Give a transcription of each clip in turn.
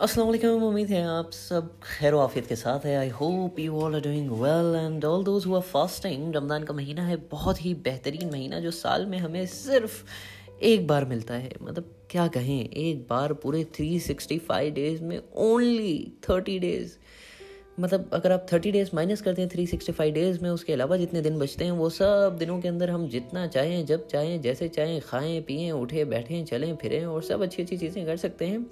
असलम उम्मीद है आप सब खैर आफियत के साथ है। I hope you all are doing well and all those who are fasting Ramzan का महीना है, बहुत ही बेहतरीन महीना जो साल में हमें सिर्फ़ एक बार मिलता है। मतलब क्या कहें, एक बार पूरे 365 डेज़ में ओनली 30 डेज़ मतलब अगर आप थर्टी डेज़ माइनस करते हैं थ्री सिक्सटी फाइव डेज़ में, उसके अलावा जितने दिन बचते हैं, वो सब दिनों के अंदर हम जितना चाहें, जब चाहें, जैसे चाहें, खाएँ, पिएँ, उठें, बैठें, चलें, फिरें और सब अच्छी अच्छी चीज़ें कर सकते हैं।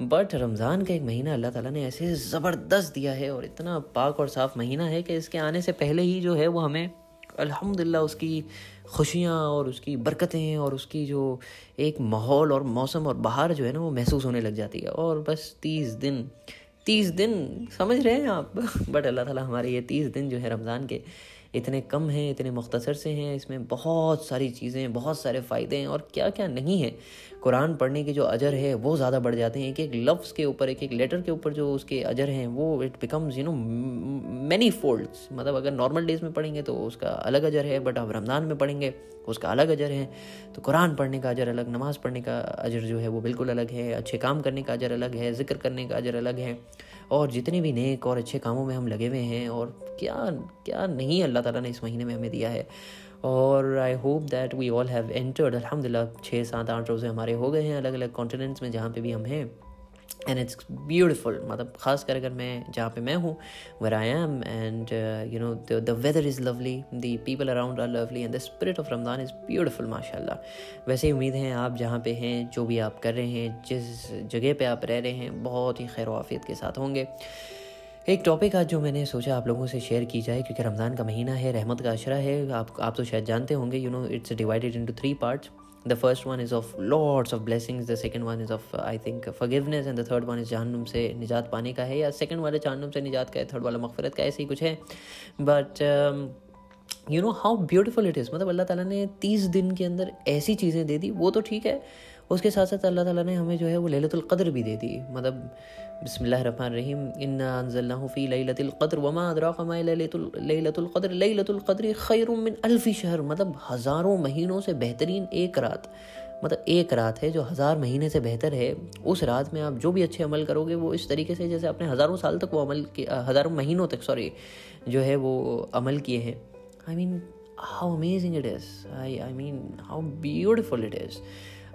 बट रमज़ान का एक महीना अल्लाह ताला ने ऐसे ज़बरदस्त दिया है और इतना पाक और साफ़ महीना है कि इसके आने से पहले ही जो है वो हमें अल्हम्दुलिल्लाह उसकी खुशियाँ और उसकी बरकतें और उसकी जो एक माहौल और मौसम और बाहर जो है ना वो महसूस होने लग जाती है। और बस तीस दिन तीस दिन, समझ रहे हैं आप? बट अल्लाह ताला हमारे ये तीस दिन जो है रमज़ान के इतने कम हैं, इतने मुख्तसर से हैं, इसमें बहुत सारी चीज़ें, बहुत सारे फ़ायदे हैं और क्या क्या नहीं है। कुरान पढ़ने के जो अजर है, वो ज़्यादा बढ़ जाते हैं। एक एक लफ्ज़ के ऊपर, एक एक लेटर के ऊपर जो उसके अजर हैं, वो it becomes you know many folds मतलब अगर नॉर्मल डेज़ में पढ़ेंगे तो उसका अलग अजर है बट अब रमज़ान में पढ़ेंगे, उसका अलग अजर है। तो कुरान पढ़ने का अजर अलग, नमाज़ पढ़ने का अजर जो है, वो बिल्कुल अलग है। अच्छे काम करने का अजर अलग है, ज़िक्र करने का अजर अलग है। और जितने भी नेक और अच्छे कामों में हम लगे हुए हैं और क्या क्या नहीं अल्लाह ताला ने इस महीने में हमें दिया है। और I hope that we all have entered अलहमदिल्ला छः सात, आठ रोज़े हमारे हो गए हैं अलग अलग कॉन्टिनेंट्स में जहाँ पे भी हम हैं। एंड इट्स ब्यूटिफुल मतलब ख़ास कर अगर मैं जहाँ पे मैं हूँ where I am and you know the weather is lovely the people around are lovely and the spirit of Ramzan is beautiful माशाल्लाह वैसे ही उम्मीद है आप जहाँ पे हैं, जो भी आप कर रहे हैं, जिस जगह पे आप रह रहे हैं, बहुत ही खैर वाफियत के साथ होंगे। एक टॉपिक आज जो मैंने सोचा आप लोगों से शेयर की जाए, क्योंकि रमज़ान का महीना है, रहमत का अशरा है, आप आप तो शायद जानते होंगे you know it's divided into three parts the first one is of lots of blessings. The second one is of i think, forgiveness. And the third one is जहन्नुम से निजात पाने का है या सेकंड वाले जहन्नुम से निजात का है थर्ड वाला मगफरत का ऐसे ही कुछ है but you know how beautiful it is मतलब अल्लाह ताला ने तीस दिन के अंदर ऐसी चीज़ें दे दी वो तो ठीक है उसके साथ साथ अल्लाह ताला ने हमें जो है वो लैलतुल क़द्र भी दे दी। मतलब बिस्मिल्लाहिर्रहमानिर्रहीम इन्ना अंज़लनाहु फ़ी लैलतिल क़द्र वमा अदराका मा लैलतुल क़द्र लैलतुल क़द्र खैरुम मिन अल्फ़ी शहर। मतलब हज़ारों महीनों से बेहतरीन एक रात मतलब एक रात है जो हज़ार महीने से बेहतर है। उस रात में आप जो भी अच्छे अमल करोगे, वो इस तरीके से, जैसे आपने हज़ारों साल तक वो अमल हज़ारों महीनों तक सॉरी जो है वो अमल किए हैं। I mean how amazing it is I I mean how beautiful it is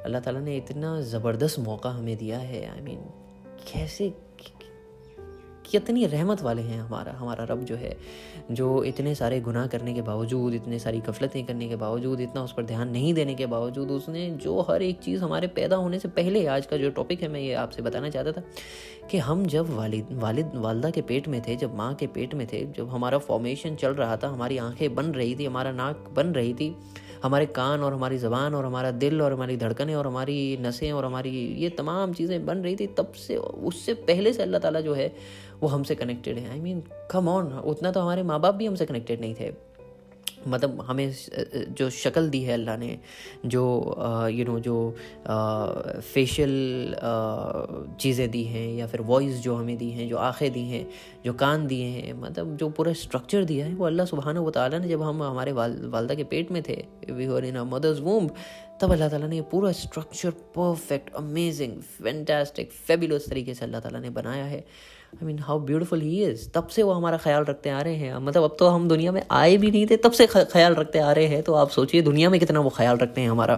अल्लाह ताला ने इतना ज़बरदस्त मौका हमें दिया है आई I मीन mean, कैसे कितनी रहमत वाले हैं हमारा हमारा रब जो है जो इतने सारे गुनाह करने के बावजूद इतने सारी गफलतें करने के बावजूद इतना उस पर ध्यान नहीं देने के बावजूद उसने जो हर एक चीज़ हमारे पैदा होने से पहले आज का जो टॉपिक है मैं ये आपसे बताना चाहता था कि हम जब वालिद वालिद वालदा के पेट में थे जब माँ के पेट में थे जब हमारा फॉर्मेशन चल रहा था हमारी आँखें बन रही थी हमारा नाक बन रही थी हमारे कान और हमारी ज़बान और हमारा दिल और हमारी धड़कनें और हमारी नसें और हमारी ये तमाम चीज़ें बन रही थी, तब से, उससे पहले से अल्लाह ताला जो है, वो हमसे कनेक्टेड है। आई मीन कम ऑन उतना तो हमारे माँ बाप भी हमसे कनेक्टेड नहीं थे। मतलब हमें जो शक्ल दी है अल्लाह ने जो यू नो जो फेशियल चीज़ें दी हैं या फिर वॉइस जो हमें दी हैं जो आँखें दी हैं जो कान दिए हैं मतलब जो पूरा स्ट्रक्चर दिया है वो अल्लाह सुबहाना व ताली ने जब हम हमारे वाल, वालदा के पेट में थे वी वर इन मदर्स वूम तब अल्लाह ताला ने ये पूरा structure perfect amazing fantastic fabulous तरीके से अल्लाह ताला ने बनाया है। I mean how beautiful he is तब से वो हमारा ख्याल रखते आ रहे हैं। मतलब अब तो हम दुनिया में आए भी नहीं थे, तब से ख्याल रखते आ रहे हैं। तो आप सोचिए दुनिया में कितना वो ख्याल रखते हैं हमारा,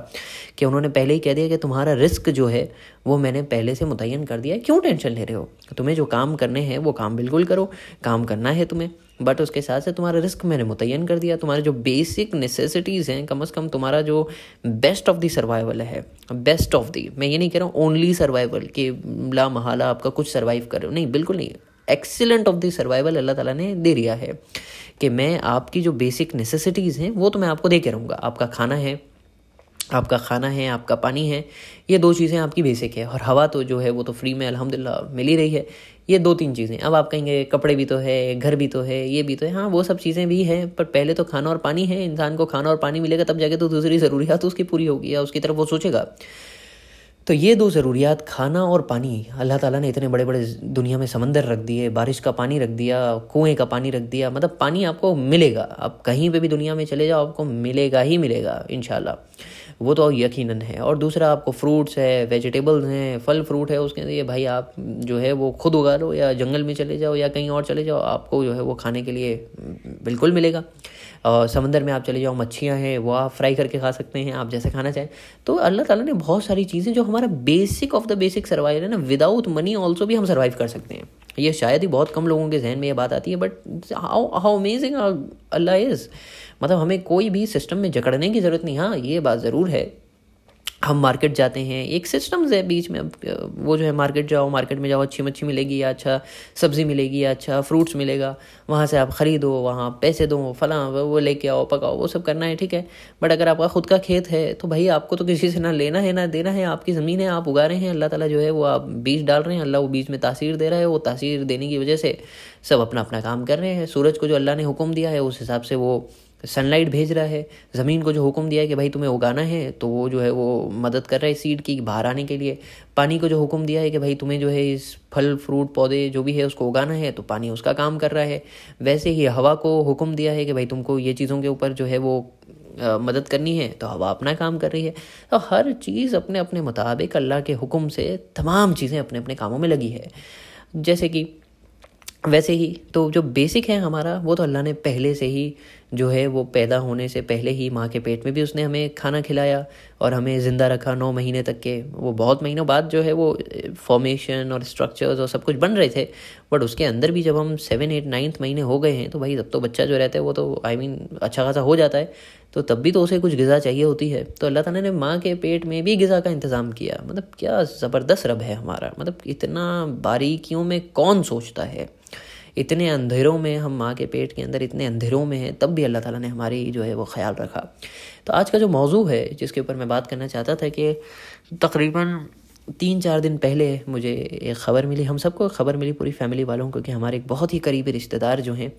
कि उन्होंने पहले ही कह दिया कि तुम्हारा रिस्क जो है, वो मैंने पहले से मुतन कर दिया है। क्यों टेंशन ले रहे हो? तुम्हें जो काम करने हैं, वो काम बिल्कुल करो। काम करना है तुम्हें। बट उसके साथ से तुम्हारा रिस्क मैंने मुतन कर दिया। तुम्हारे जो बेसिक नेसेसिटीज़ हैं, कम अज़ कम तुम्हारा जो बेस्ट ऑफ़ दी सर्वाइवल है बेस्ट ऑफ़ दी मैं ये नहीं कह रहा हूँ ओनली सर्वाइवल कि ला महाला आपका कुछ सर्वाइव कर रहे हो। नहीं, बिल्कुल नहीं। एक्सीलेंट ऑफ़ दी सर्वाइवल अल्लाह ताला ने दे दिया है कि मैं आपकी जो बेसिक नेसेसिटीज़ हैं, वो तो मैं आपको दे के रहूँगा। आपका खाना है, आपका खाना है, आपका पानी है, ये दो चीज़ें आपकी बेसिक है। और हवा तो जो है वो तो फ्री में, अल्हम्दुलिल्लाह मिल ही रही है। ये दो तीन चीज़ें। अब आप कहेंगे, कपड़े भी तो है, घर भी तो है, ये भी तो है। हाँ वो सब चीज़ें भी हैं, पर पहले तो खाना और पानी है। इंसान को खाना और पानी मिलेगा, तब जाके तो दूसरी ज़रूरियात तो उसकी पूरी होगी या उसकी तरफ़ वो सोचेगा। तो ये दो ज़रूरियात, खाना और पानी। अल्लाह ताला ने इतने बड़े बड़े दुनिया में समंदर रख दिए, बारिश का पानी रख दिया, कुएँ का पानी रख दिया। मतलब पानी आपको मिलेगा। आप कहीं पे भी दुनिया में चले जाओ, आपको मिलेगा ही मिलेगा इन वो तो यकीनन है। और दूसरा आपको फ्रूट्स है वेजिटेबल्स हैं, फल फ्रूट है, उसके लिए भाई आप जो है वो खुद उगा लो या जंगल में चले जाओ या कहीं और चले जाओ, आपको जो है वो खाने के लिए बिल्कुल मिलेगा। और समंदर में आप चले जाओ, मच्छियाँ हैं, वो आप फ्राई करके खा सकते हैं, आप जैसे खाना चाहें। तो अल्लाह ताला ने बहुत सारी चीज़ें जो हमारा basic of the basic survive है ना विदाउट मनी ऑल्सो भी हम सर्वाइव कर सकते हैं। ये शायद ही बहुत कम लोगों के जहन में ये बात आती है but how how amazing Allah is मतलब हमें कोई भी सिस्टम में जकड़ने की ज़रूरत नहीं। हाँ ये बात ज़रूर है। हम मार्केट जाते हैं, एक सिस्टम्स है बीच में। वो जो है मार्केट जाओ मार्केट में जाओ अच्छी मच्छी मिलेगी या अच्छा सब्ज़ी मिलेगी या अच्छा फ्रूट्स मिलेगा, वहाँ से आप ख़रीदो, वहाँ पैसे दो, फला, वो लेके आओ, पकाओ, वो सब करना है, ठीक है। बट अगर आपका खुद का खेत है तो भाई आपको तो किसी से ना लेना है, ना देना है, आपकी ज़मीन है, आप उगा रहे हैं, अल्लाह ताला जो है वो आप बीज डाल रहे हैं, अल्लाह वो बीज में तासीर दे रहा है, वो तासीर देने की वजह से सब अपना अपना काम कर रहे हैं। सूरज को जो अल्लाह ने हुक्म दिया है, उस हिसाब से वो सनलाइट भेज रहा है ज़मीन को जो हुक्म दिया है कि भाई तुम्हें उगाना है तो वो जो है वो मदद कर रहा है सीड की बाहर आने के लिए। पानी को जो हुक्म दिया है कि भाई तुम्हें जो है इस फल फ्रूट पौधे जो भी है उसको उगाना है तो पानी उसका काम कर रहा है। वैसे ही हवा को हुक्म दिया है कि भाई तुमको ये चीज़ों के ऊपर जो है वो आ, मदद करनी है तो हवा अपना काम कर रही है। तो हर चीज़ अपने अपने मुताबिक अल्लाह के हुक्म से तमाम चीज़ें अपने अपने कामों में लगी है। जैसे कि वैसे ही तो जो बेसिक है हमारा वो तो अल्लाह ने पहले से ही जो है वो पैदा होने से पहले ही माँ के पेट में भी उसने हमें खाना खिलाया और हमें ज़िंदा रखा नौ महीने तक के। वो बहुत महीनों बाद जो है वो फॉर्मेशन और स्ट्रक्चर्स और सब कुछ बन रहे थे। बट उसके अंदर भी जब हम सेवन एट नाइन्थ महीने हो गए हैं तो भाई तब तो बच्चा जो रहता है वो तो आई I मीन mean, अच्छा खासा हो जाता है। तो तब भी तो उसे कुछ गज़ा चाहिए होती है। तो अल्लाह ताला ने माँ के पेट में भी गज़ा का इंतज़ाम किया। मतलब क्या ज़बरदस्त रब है हमारा। मतलब इतना बारीकियों में कौन सोचता है? इतने अंधेरों में हम माँ के पेट के अंदर इतने अंधेरों में हैं, तब भी अल्लाह ताला ने हमारी जो है वो ख्याल रखा। तो आज का जो मौजू है, जिसके ऊपर मैं बात करना चाहता था कि तकरीबन तीन चार दिन पहले मुझे एक ख़बर मिली। हम सबको खबर मिली पूरी फैमिली वालों को कि हमारे एक बहुत ही करीबी रिश्तेदार जो हैं,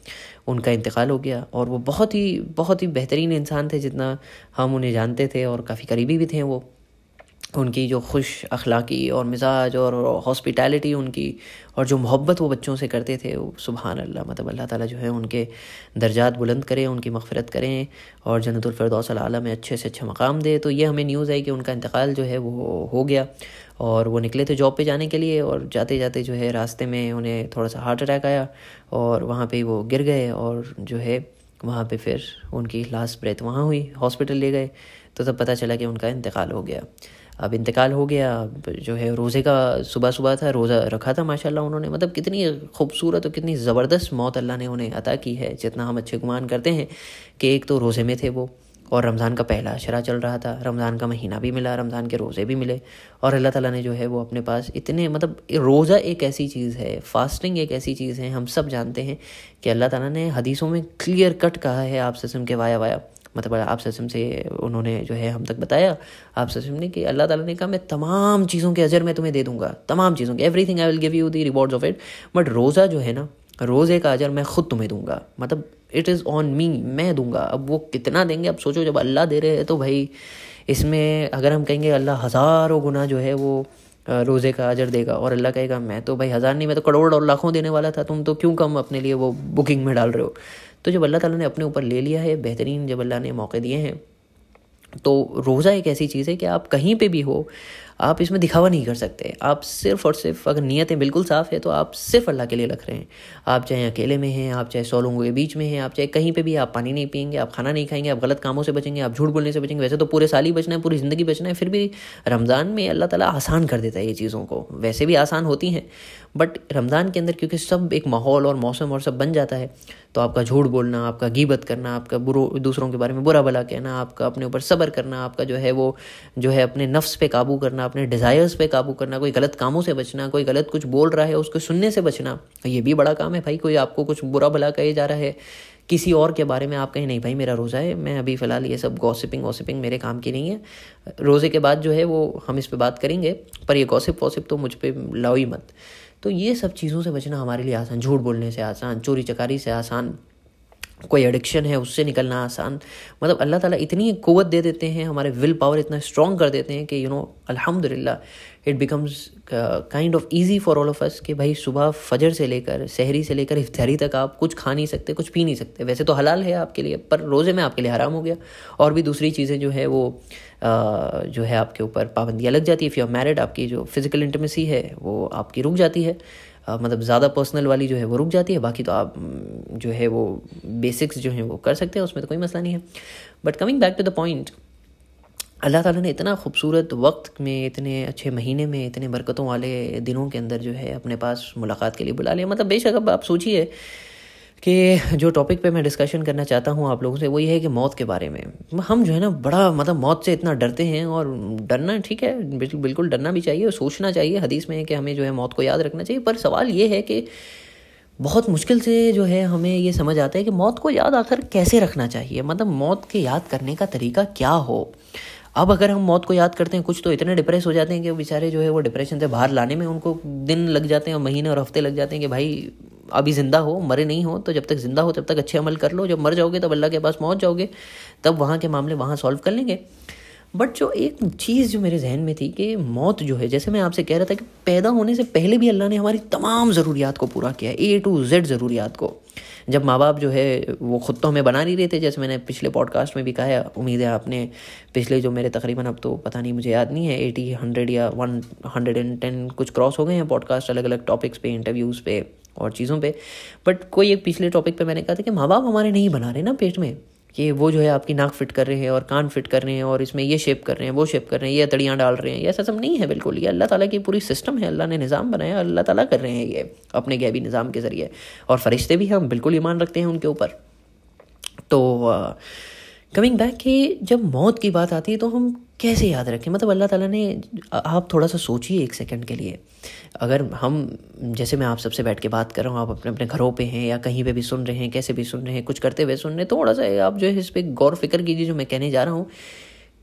उनका इंतकाल हो गया और वो बहुत ही बहुत ही बेहतरीन इंसान थे जितना हम उन्हें जानते थे और काफ़ी करीबी भी थे वो। उनकी जो खुश अखलाक़ी और मिजाज और हॉस्पिटैलिटी उनकी और जो मोहब्बत वो बच्चों से करते थे सुबहान अल्लाह मतलब अल्लाह ताला जो है उनके दर्जात बुलंद करें, उनकी मफ़रत करें और जन्नतफरदौस आला में अच्छे से अच्छा मकाम दे। तो ये हमें न्यूज़ आई कि उनका इंतकाल जो है वो हो गया और वो निकले थे जॉब पे जाने के लिए और जाते जाते जो है रास्ते में उन्हें थोड़ा सा हार्ट अटैक आया और वहाँ पे वो गिर गए और जो है वहाँ पे फिर उनकी लास्ट ब्रेथ वहाँ हुई हॉस्पिटल ले गए। तो तब पता चला कि उनका इंतकाल हो गया। अब इंतकाल हो गया जो है रोज़े का सुबह सुबह था, रोज़ा रखा था माशाल्लाह उन्होंने। मतलब कितनी खूबसूरत और कितनी ज़बरदस्त मौत अल्लाह ने उन्हें अता की है, जितना हम अच्छे गुमान करते हैं कि एक तो रोज़े में थे वो, और रमज़ान का पहला अशरा चल रहा था, रमज़ान का महीना भी मिला, रमज़ान के रोज़े भी मिले, और अल्लाह ताला ने जो है वो अपने पास इतने मतलब रोज़ा एक ऐसी चीज़ है, फास्टिंग एक ऐसी चीज़ है, हम सब जानते हैं कि अल्लाह ताला ने हदीसों में क्लियर कट कहा है आप ससम के, वाया वाया। मतलब आप ससम से उन्होंने जो है हम तक बताया। आप ससम ने कि अल्लाह ताला ने कहा, मैं तमाम चीज़ों के अजर मैं तुम्हें दे दूँगा। तमाम चीज़ों के everything I will give you the rewards of it but रोज़ा जो है ना, रोज़े का अजर मैं खुद तुम्हें दूँगा। मतलब इट इज़ ऑन मी मैं दूँगा। अब वो कितना देंगे, अब सोचो, जब अल्लाह दे रहे हैं तो भाई, इसमें अगर हम कहेंगे अल्लाह हज़ारों गुना जो है वो रोज़े का अजर देगा और अल्लाह कहेगा, मैं तो भाई हज़ार नहीं, मैं तो करोड़ और लाखों देने वाला था, तुम तो क्यों कम अपने लिए वो बुकिंग में डाल रहे हो? तो जब अल्लाह ताला ने अपने ऊपर ले लिया है, बेहतरीन जब अल्लाह ने मौके दिए हैं तो रोज़ा एक ऐसी चीज़ है कि आप कहीं पे भी हो आप इसमें दिखावा नहीं कर सकते। आप सिर्फ़ और सिर्फ़ अगर नीयतें बिल्कुल साफ़ है तो आप सिर्फ़ अल्लाह के लिए रख रहे हैं। आप चाहे अकेले में हैं, आप चाहे सौ लोगों के बीच में हैं, आप चाहे कहीं पर भी आप पानी नहीं पियेंगे, आप खाना नहीं खाएँगे, आप गलत कामों से बचेंगे, आप झूठ बोलने से बचेंगे, वैसे तो पूरे साल ही बचना है, पूरी ज़िंदगी बचना है, फिर भी रमज़ान में अल्लाह ताला आसान कर देता है ये चीज़ों को। वैसे भी आसान होती हैं, बट रमज़ान के अंदर क्योंकि सब एक माहौल और मौसम और सब बन जाता है तो आपका झूठ बोलना, आपका गीबत करना, आपका बुरो, दूसरों के बारे में बुरा भला कहना, आपका अपने ऊपर सब्र करना, आपका जो है वो, जो है अपने नफ्स पे काबू करना अपने डिज़ायर्स पे काबू करना, कोई गलत कामों से बचना, कोई गलत कुछ बोल रहा है, उसको सुनने से बचना ये भी बड़ा काम है भाई। कोई आपको कुछ बुरा भला कहे जा रहा है, किसी और के बारे में आप कहें, नहीं भाई, मेरा रोज़ा है, मैं अभी फ़िलहाल ये सब गॉसिपिंग वॉसिपिंग मेरे काम की नहीं है। रोज़े के बाद जो है वो हम इस पर बात करेंगे, पर ये गॉसिप वॉसिप तो मुझ पर लाओ ही मत। तो ये सब चीज़ों से बचना हमारे लिए आसान, झूठ बोलने से आसान चोरी चकारी से आसान कोई एडिक्शन है उससे निकलना आसान। मतलब अल्लाह ताला इतनी क़वत दे देते हैं हमारे विल पावर इतना स्ट्रॉन्ग कर देते हैं कि यू नो अल्हम्दुलिल्लाह it becomes kind of easy for all of us कि भाई सुबह फजर से लेकर शहरी से लेकर इफ्तारी तक आप कुछ खा नहीं सकते कुछ पी नहीं सकते। वैसे तो हलाल है आपके लिए पर रोज़े में आपके लिए हराम हो गया। और भी दूसरी चीज़ें जो है वो आ, जो है आपके ऊपर पाबंदियाँ लग जाती है। इफ़ यू आर मैरिड आपकी जो फ़िज़िकल इंटमेसी है वो आपकी रुक जाती है। मतलब ज़्यादा पर्सनल वाली जो है वो रुक जाती है, बाकी तो आप जो है वो बेसिक्स जो हैं वो कर सकते हैं, उसमें तो कोई मसला नहीं है। But coming back to the point अल्लाह ताला ने इतना खूबसूरत वक्त में, इतने अच्छे महीने में, इतने बरकतों वाले दिनों के अंदर जो है अपने पास मुलाकात के लिए बुला लिया। मतलब बेशक अब आप सोचिए कि जो टॉपिक पे मैं डिस्कशन करना चाहता हूँ आप लोगों से वो ये है कि मौत के बारे में। हम जो है ना, बड़ा मतलब मौत से इतना डरते हैं और डरना ठीक है, बिल्कुल बिल्कुल डरना भी चाहिए और सोचना चाहिए, हदीस में कि हमें जो है मौत को याद रखना चाहिए। पर सवाल ये है कि बहुत मुश्किल से जो है हमें ये समझ आता है कि मौत को याद आखिर कैसे रखना चाहिए? मतलब मौत के याद करने का तरीका क्या हो? अब अगर हम मौत को याद करते हैं, कुछ तो इतने डिप्रेस हो जाते हैं कि बेचारे जो है वो डिप्रेशन से बाहर लाने में उनको दिन लग जाते हैं और महीने और हफ़्ते लग जाते हैं कि भाई अभी ज़िंदा हो, मरे नहीं हो तो जब तक ज़िंदा हो, तब तक अच्छे अमल कर लो। जब मर जाओगे, तब अल्लाह के पास पहुँच जाओगे, तब वहाँ के मामले वहाँ सॉल्व कर लेंगे। बट जो एक चीज़ जो मेरे जहन में थी कि मौत जो है, जैसे मैं आपसे कह रहा था कि पैदा होने से पहले भी अल्लाह ने हमारी तमाम ज़रूरियात को पूरा किया ए टू जेड ज़रूरियात को। जब माँ बाप जो है, वो खुद तो हमें बना नहीं रहे थे, जैसे मैंने पिछले पॉडकास्ट में भी कहा है, उम्मीद है आपने पिछले जो मेरे तकरीबन, अब तो पता नहीं, मुझे याद नहीं है एटी हंड्रेड या वन हंड्रेड एंड टेन कुछ क्रॉस हो गए हैं पॉडकास्ट अलग अलग टॉपिक्स पे इंटरव्यूज़ पे। और चीज़ों पे। बट कोई एक पिछले टॉपिक पे मैंने कहा था कि माँ बाप हमारे नहीं बना रहे ना पेट में। कि वो जो है आपकी नाक फिट कर रहे हैं और कान फिट कर रहे हैं और इसमें ये शेप कर रहे हैं, वो शेप कर रहे हैं, ये तड़ियाँ डाल रहे हैं, ये ऐसा सब नहीं है बिल्कुल। ये अल्लाह ताला की पूरी सिस्टम है, अल्लाह ने निज़ाम बनाया, अल्लाह ताला कर रहे हैं ये अपने गैबी निज़ाम के ज़रिए। और फरिश्ते भी हम बिल्कुल ईमान रखते हैं उनके ऊपर। तो कमिंग बैक कि जब मौत की बात आती है तो हम कैसे याद रखें? मतलब अल्लाह ताला ने, आप थोड़ा सा सोचिए एक सेकंड के लिए। अगर हम, जैसे मैं आप सबसे बैठ के बात कर रहा हूँ, आप अपने अपने घरों पे हैं या कहीं पे भी सुन रहे हैं, कैसे भी सुन रहे हैं, कुछ करते हुए सुन रहे हैं थोड़ा सा आप जो है इस पर गौर फ़िक्र कीजिए जो मैं कहने जा रहा हूँ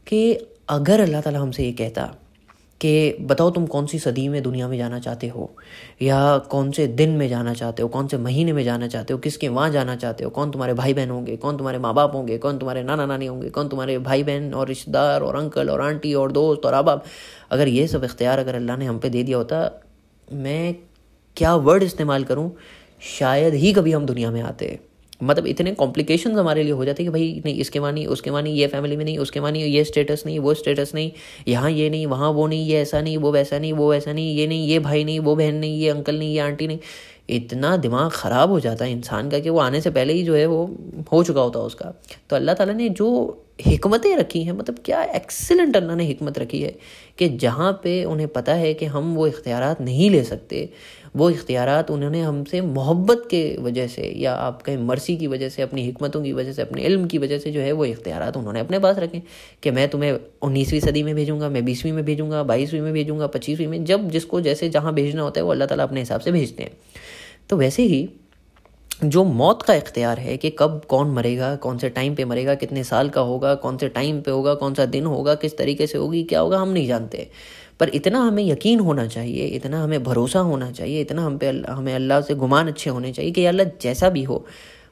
कि अगर अल्लाह ताला हमसे ये कहता कि बताओ तुम कौन सी सदी में दुनिया में जाना चाहते हो या कौन से दिन में जाना चाहते हो, कौन से महीने में जाना चाहते हो, किसके वहाँ जाना चाहते हो, कौन तुम्हारे भाई बहन होंगे, कौन तुम्हारे माँ बाप होंगे, कौन तुम्हारे नाना नानी होंगे, कौन तुम्हारे भाई बहन और रिश्तेदार और अंकल और आंटी और दोस्त और अबाब, अगर ये सब इख्तियार अगर अल्लाह ने हम पे दे दिया होता मैं क्या वर्ड इस्तेमाल करूँ? शायद ही कभी हम दुनिया में आते। मतलब इतने कॉम्प्लिकेशन हमारे लिए हो जाते हैं कि भाई, नहीं, इसके मानी, उसके मानी, ये फैमिली में नहीं, उसके मानी, ये स्टेटस नहीं, वो स्टेटस नहीं, यहाँ ये नहीं, वहाँ वो नहीं, ये ऐसा नहीं, वो वैसा नहीं, वो वैसा नहीं, ये नहीं, ये भाई नहीं, वो बहन नहीं, ये अंकल नहीं, ये आंटी नहीं। इतना दिमाग ख़राब हो जाता है इंसान का कि वो आने से पहले ही जो है वो हो चुका होता है उसका। तो अल्लाह ताला ने जो हमतें रखी हैं मतलब क्या एक्सीलेंट अल्लाह ने हमत रखी है कि जहाँ पे उन्हें पता है कि हम वो इख्तियार नहीं ले सकते, वो इख्तियार उन्होंने हमसे मोहब्बत के वजह से या आप मर्सी की वजह से, अपनी हमतों की वजह से, अपने इल्म की वजह से जो है वो इख्तियार उन्होंने अपने पास रखे कि मैं तुम्हें उन्नीसवीं सदी में भेजूँगा, मैं बीसवीं में भेजूँगा, बाईसवीं में भेजूँगा, पच्चीसवीं में, जब जिसको जैसे जहाँ भेजना होता है वो अल्लाह ताला अपने हिसाब से भेजते हैं। तो वैसे ही जो मौत का इख्तियार है कि कब कौन मरेगा, कौन से टाइम पे मरेगा, कितने साल का होगा, कौन से टाइम पे होगा, कौन सा दिन होगा, किस तरीके से होगी, क्या होगा, हम नहीं जानते। पर इतना हमें यकीन होना चाहिए, इतना हमें भरोसा होना चाहिए, इतना हम पे हमें अल्लाह से गुमान अच्छे होने चाहिए कि अल्लाह जैसा भी हो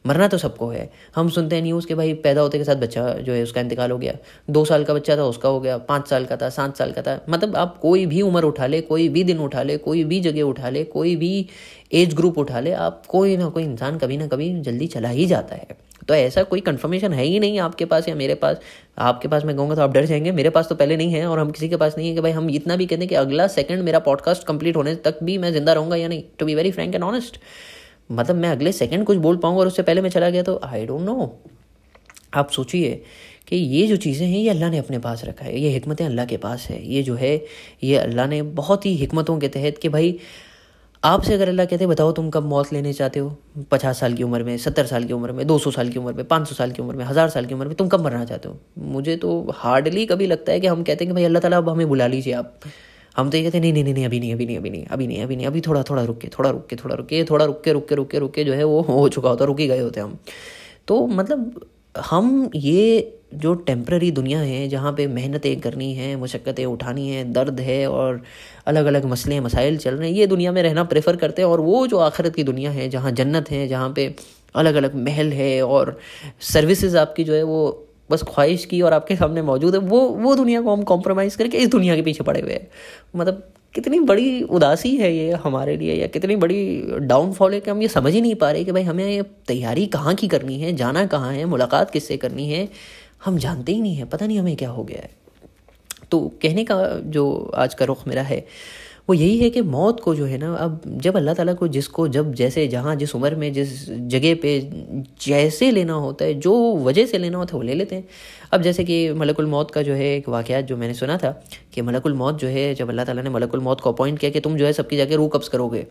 मरना तो सबको है। हम सुनते हैं न्यूज़ के भाई पैदा होते के साथ बच्चा जो है, उसका इंतकाल हो गया। दो साल का बच्चा था, उसका हो गया। पाँच साल का था, सात साल का था। मतलब आप कोई भी उम्र उठा ले, कोई भी दिन उठा ले, कोई भी जगह उठा ले, कोई भी एज ग्रुप उठा ले, आप कोई ना कोई इंसान कभी ना कभी जल्दी चला ही जाता है। तो ऐसा कोई कंफर्मेशन है ही नहीं आपके पास या मेरे पास। आपके पास मैं कहूँगा तो आप डर जाएँगे। मेरे पास तो पहले नहीं है और हम किसी के पास नहीं है कि भाई हम इतना भी कहते हैं कि अगला सेकंड मेरा पॉडकास्ट कंप्लीट होने तक भी मैं ज़िंदा रहूँगा या नहीं। To be very frank and honest मतलब मैं अगले सेकंड कुछ बोल पाऊँगा और उससे पहले मैं चला गया तो आई डोंट नो आप सोचिए कि ये जो चीज़ें हैं, ये अल्लाह ने अपने पास रखा है, ये हमतें अल्लाह के पास है। ये जो है, ये अल्लाह ने बहुत ही हमतों के तहत कि भाई, आपसे अगर अल्लाह कहते बताओ तुम कब मौत लेने चाहते हो? पचास साल की उम्र में, सत्तर साल की उम्र में, दो सौ साल की उम्र में, पाँच सौ साल की उम्र में, हज़ार साल की उम्र में तुम कब मरना चाहते हो? मुझे तो हार्डली कभी लगता है कि हम कहते हैं कि भाई, अल्लाह ताला अब हमें बुला लीजिए आप। हम तो ये कहते नहीं नहीं नहीं अभी नहीं अभी नहीं अभी नहीं अभी नहीं अभी नहीं, अभी थोड़ा थोड़ा रुक के थोड़ा रुक के थोड़ा रुक के थोड़ा रुक के रुक के रुक के रुक के जो है वो हो चुका होता, रुक ही गए होते हम। तो मतलब हम ये जो टेम्प्ररी दुनिया है, जहाँ पे मेहनतें करनी है, मुशक्क़तें उठानी है, दर्द है और अलग अलग मसले, मसाइल चल रहे हैं, ये दुनिया में रहना प्रेफर करते हैं और वो जो आखिरत की दुनिया है, जहाँ जन्नत है, जहाँ पे अलग अलग महल है और सर्विसेज़ आपकी जो है वो बस ख्वाहिश की और आपके सामने मौजूद है। वो वो दुनिया को हम कॉम्प्रोमाइज़ करके इस दुनिया के पीछे पड़े हुए हैं। मतलब कितनी बड़ी उदासी है ये हमारे लिए, या कितनी बड़ी डाउनफॉल है कि हम ये समझ ही नहीं पा रहे कि भाई हमें ये तैयारी कहाँ की करनी है, जाना कहाँ है, मुलाकात किससे करनी है, हम जानते ही नहीं है, पता नहीं हमें क्या हो गया है। तो कहने का जो आज का रुख मेरा है वो यही है कि मौत को जो है ना, अब जब अल्लाह ताला को जिसको, जब जैसे जहाँ, जिस उम्र में, जिस जगह पे जैसे लेना होता है, जो वजह से लेना होता है, वो ले लेते हैं। अब जैसे कि मलकुल मौत का जो है एक वाक़ जो मैंने सुना था कि मलकुल मौत जो है, जब अल्लाह ताला ने मलकुल मौत को अपॉइंट किया कि तुम जो है सबकी जाके रू कब्ज़ करोगे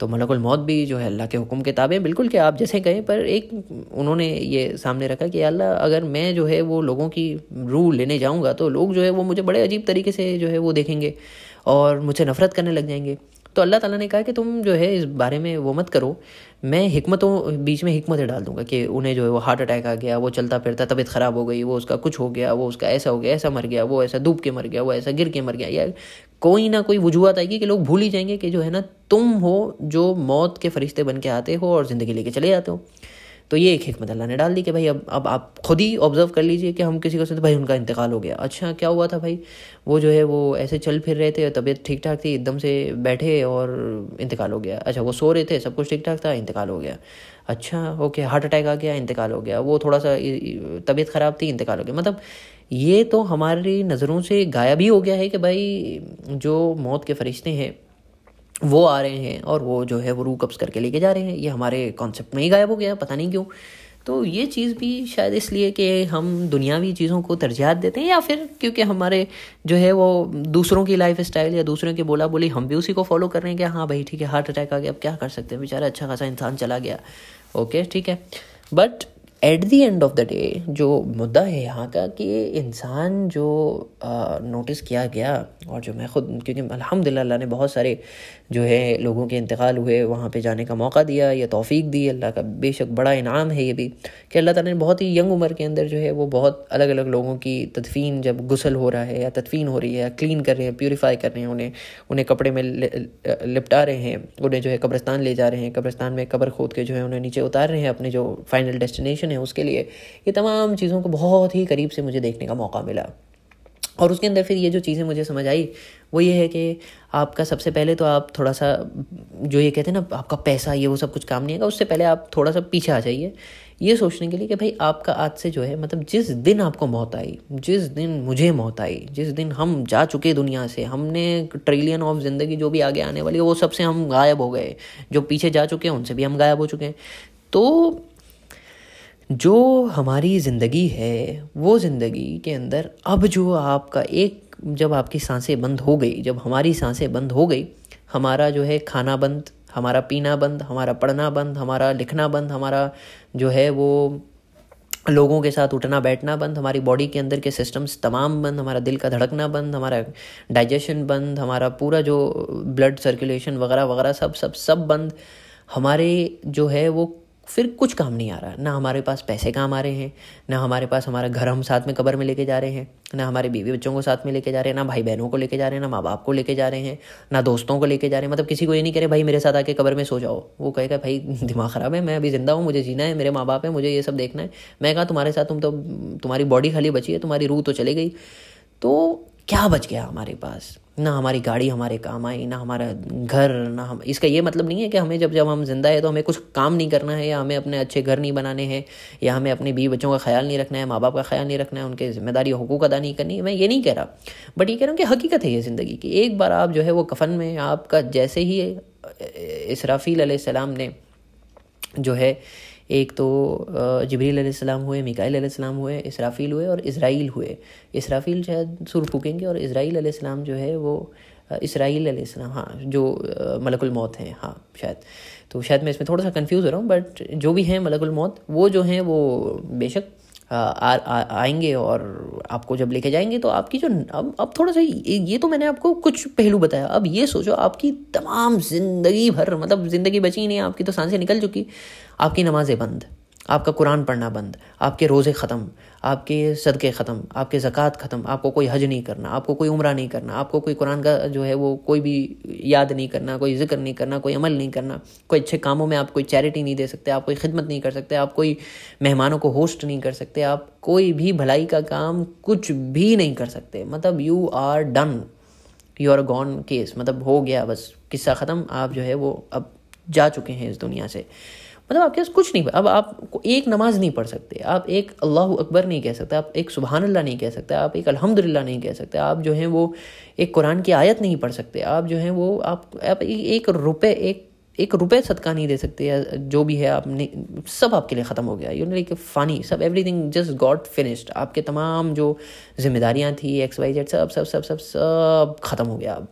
तो मलकुल मौत भी जो है अल्लाह के हुक्म के ताबे बिल्कुल कि आप जैसे कहें, पर एक उन्होंने ये सामने रखा कि अल्लाह, अगर मैं जो है वो लोगों की रूह लेने जाऊँगा तो लोग जो है वो मुझे बड़े अजीब तरीके से जो है वो देखेंगे। और मुझे नफ़रत करने लग जाएँगे। तो अल्लाह ताला ने कहा कि तुम जो है इस बारे में वो मत करो। मैं हमतों बीच में हिकमतें डाल दूँगा कि उन्हें जो है वो हार्ट अटैक आ गया, वो चलता फिरता, तबीयत ख़राब हो गई, वो उसका कुछ हो गया, वो उसका ऐसा हो गया, ऐसा मर गया, वो ऐसा डूब के मर गया, वो ऐसा गिर के मर गया। या कोई ना कोई वजूहत आएगी कि लोग भूल ही जाएँगे कि जो है ना, तुम हो जो मौत के फरिश्ते बन के आते हो और ज़िंदगी लेके चले जाते हो। तो ये एक हमत अल्लाह ने डाल दी कि भाई अब अब आप खुद ही ऑब्ज़र्व कर लीजिए कि हम किसी को सुनते भाई उनका इंतकाल हो गया। अच्छा क्या हुआ था भाई? वो जो है, वो ऐसे चल फिर रहे थे, तबीयत ठीक ठाक थी, एकदम से बैठे और इंतकाल हो गया। अच्छा वो सो रहे थे, सब कुछ ठीक ठाक था, इंतकाल हो गया। अच्छा ओके हार्ट अटैक आ गया, इंतकाल हो गया। वो थोड़ा सा तबीयत ख़राब थी, इंतकाल हो गया। मतलब ये तो हमारी नज़रों से गायब ही हो गया है कि भाई जो मौत के फरिश्ते हैं वो आ रहे हैं और वो जो है, वो रू कब्स करके लेके जा रहे हैं। ये हमारे कॉन्सेप्ट में ही गायब हो गया, पता नहीं क्यों। तो ये चीज़ भी शायद इसलिए कि हम दुनियावी चीज़ों को तरजीहत देते हैं या फिर क्योंकि हमारे जो है, वो दूसरों की लाइफ स्टाइल या दूसरों की बोला बोली हम भी उसी को फॉलो कर रहे हैं कि हाँ भाई, ठीक है हार्ट अटैक आ गया, अब क्या कर सकते हैं? बेचारा अच्छा खासा इंसान चला गया। ओके ठीक है। But at the end of the day जो मुद्दा है यहाँ का कि इंसान जो नोटिस किया गया और जो मैं ख़ुद, क्योंकि अल्हम्दुलिल्लाह ने बहुत सारे जो है लोगों के इंतकाल हुए, वहाँ पे जाने का मौका दिया, या तौफीक दी, अल्लाह का बेशक बड़ा इनाम है ये भी कि अल्लाह ताला ने बहुत ही यंग उम्र के अंदर जो है वो बहुत अलग अलग लोगों की तदफीन जब गुसल हो रहा है या तदफीन हो रही है, या क्लीन कर रहे हैं प्योरीफाई कर रहे हैं, उन्हें उन्हें कपड़े में लिपटा रहे हैं, उन्हें जो है कब्रस्तान ले जा रहे हैं, कब्रस्तान में कब्र खोद के जो है उन्हें नीचे उतार रहे हैं अपने जो फाइनल डेस्टिनेशन है उसके लिए ये तमाम चीज़ों को बहुत ही करीब से मुझे देखने का मौका मिला। और उसके अंदर फिर ये जो चीज़ें मुझे समझ आई, वो ये है कि आपका सबसे पहले तो आप थोड़ा सा, जो ये कहते हैं ना, आपका पैसा, ये वो सब कुछ काम नहीं आएगा, उससे पहले आप थोड़ा सा पीछे आ जाइए। ये सोचने के लिए कि भाई आपका आज से जो है मतलब जिस दिन आपको मौत आई, जिस दिन मुझे मौत आई, जिस दिन हम जा चुके दुनिया से, हमने ट्रिलियन ऑफ़ ज़िंदगी जो भी आगे आने वाली है, वो सबसे हम गायब हो गए। जो पीछे जा चुके हैं, उनसे भी हम गायब हो चुके हैं। तो जो हमारी ज़िंदगी है, वो ज़िंदगी के अंदर अब जो आपका एक, जब आपकी साँसें बंद हो गई, जब हमारी साँसें बंद हो गई, हमारा जो है खाना बंद, हमारा पीना बंद, हमारा पढ़ना बंद, हमारा लिखना बंद, हमारा जो है वो लोगों के साथ उठना बैठना बंद, हमारी बॉडी के अंदर के सिस्टम्स तमाम बंद, हमारा दिल का धड़कना बंद, हमारा डाइजेशन बंद, हमारा पूरा जो ब्लड सर्कुलेशन वगैरह वगैरह सब सब सब बंद, हमारे जो है वो फिर कुछ काम नहीं आ रहा। ना हमारे पास पैसे काम आ रहे हैं, ना हमारे पास हमारा घर हम साथ में कबर में लेके जा रहे हैं, ना हमारे बीवी बच्चों को साथ में लेके जा रहे हैं, ना भाई बहनों को लेके जा रहे हैं, ना माँ बाप को लेके जा रहे हैं, ना दोस्तों को लेके जा रहे हैं। मतलब किसी को ये नहीं करे भाई मेरे साथ आके कबर में सो जाओ। वो कहेगा, भाई, दिमाग ख़राब है, मैं अभी ज़िंदा हूँ, मुझे जीना है, मेरे माँ बाप है, मुझे ये सब देखना है। मैं कहा, तुम्हारे साथ तुम तो तुम्हारी बॉडी खाली बची है, तुम्हारी रूह तो चली गई। तो क्या बच गया हमारे पास? ना हमारी गाड़ी हमारे काम आई, ना हमारा घर, ना हम, इसका ये मतलब नहीं है कि हमें जब जब हम ज़िंदा है तो हमें कुछ काम नहीं करना है या हमें अपने अच्छे घर नहीं बनाने हैं या हमें अपने बीवी बच्चों का ख्याल नहीं रखना है माँ बाप का ख्याल नहीं रखना है, उनके ज़िम्मेदारी, हकूक अदा नहीं करनी मैं ये नहीं कह रहा। बट ये कह रहा हूँ कि हकीकत है ये ज़िंदगी की। एक बार आप जो है वो कफन में आपका जैसे ही इसराफील सलाम ने जो है एक तो जबरील सलाम हुए, मिकाइल सलाम हुए, इसराफील हुए और इसराइल हुए। इसराफील शायद सुर फूकेंगे और इसराइल सलाम जो है वो इसराइल सलाम हाँ जो मलकुल मौत हैं हाँ शायद। तो शायद मैं इसमें थोड़ा सा कंफ्यूज हो रहा हूँ बट जो भी हैं मलकुल मौत, वो जो हैं वो बेशक आ, आ, आएँगे और आपको जब लेके जाएँगे तो आपकी जो अब अब थोड़ा सा ये तो मैंने आपको कुछ पहलू बताया। अब ये सोचो आपकी तमाम ज़िंदगी भर मतलब ज़िंदगी बची नहीं आपकी तो साँसें निकल चुकी आपकी नमाज़ें बंद। आपका कुरान पढ़ना बंद, आपके रोज़े ख़त्म, आपके सदक़े ख़त्म, आपके ज़क़़त ख़त्म, आपको कोई हज नहीं करना, आपको कोई उम्र नहीं करना, आपको कोई कुरान का जो है वो कोई भी याद नहीं करना, कोई ज़िक्र नहीं करना, कोई अमल नहीं करना, कोई अच्छे कामों में आप कोई चैरिटी नहीं दे सकते, आप कोई खिदमत नहीं कर सकते, आप कोई मेहमानों को होस्ट नहीं कर सकते, आप कोई भी भलाई का काम कुछ भी नहीं कर सकते। मतलब you are done you are gone case मतलब हो गया, बस किस्सा ख़त्म, आप जो है वो अब जा चुके हैं इस दुनिया से। मतलब आपके पास कुछ नहीं अब आप एक नमाज़ नहीं पढ़ सकते आप एक अल्लाह अकबर नहीं कह सकते आप एक सुबहान अल्लाह नहीं कह सकते आप एक अल्हम्दुलिल्लाह नहीं कह सकते आप जो हैं वो एक कुरान की आयत नहीं पढ़ सकते आप जो हैं वो आप, आप एक रुपए एक एक रुपए सदका नहीं दे सकते या जो भी है आपने सब आपके लिए ख़त्म हो गया यू नो लाइक फ़ानी सब एवरीथिंग जस्ट गॉट फिनिश्ड आपके तमाम जो जिम्मेदारियाँ थी एक्स वाई जेड सब सब सब सब सब ख़त्म हो गया अब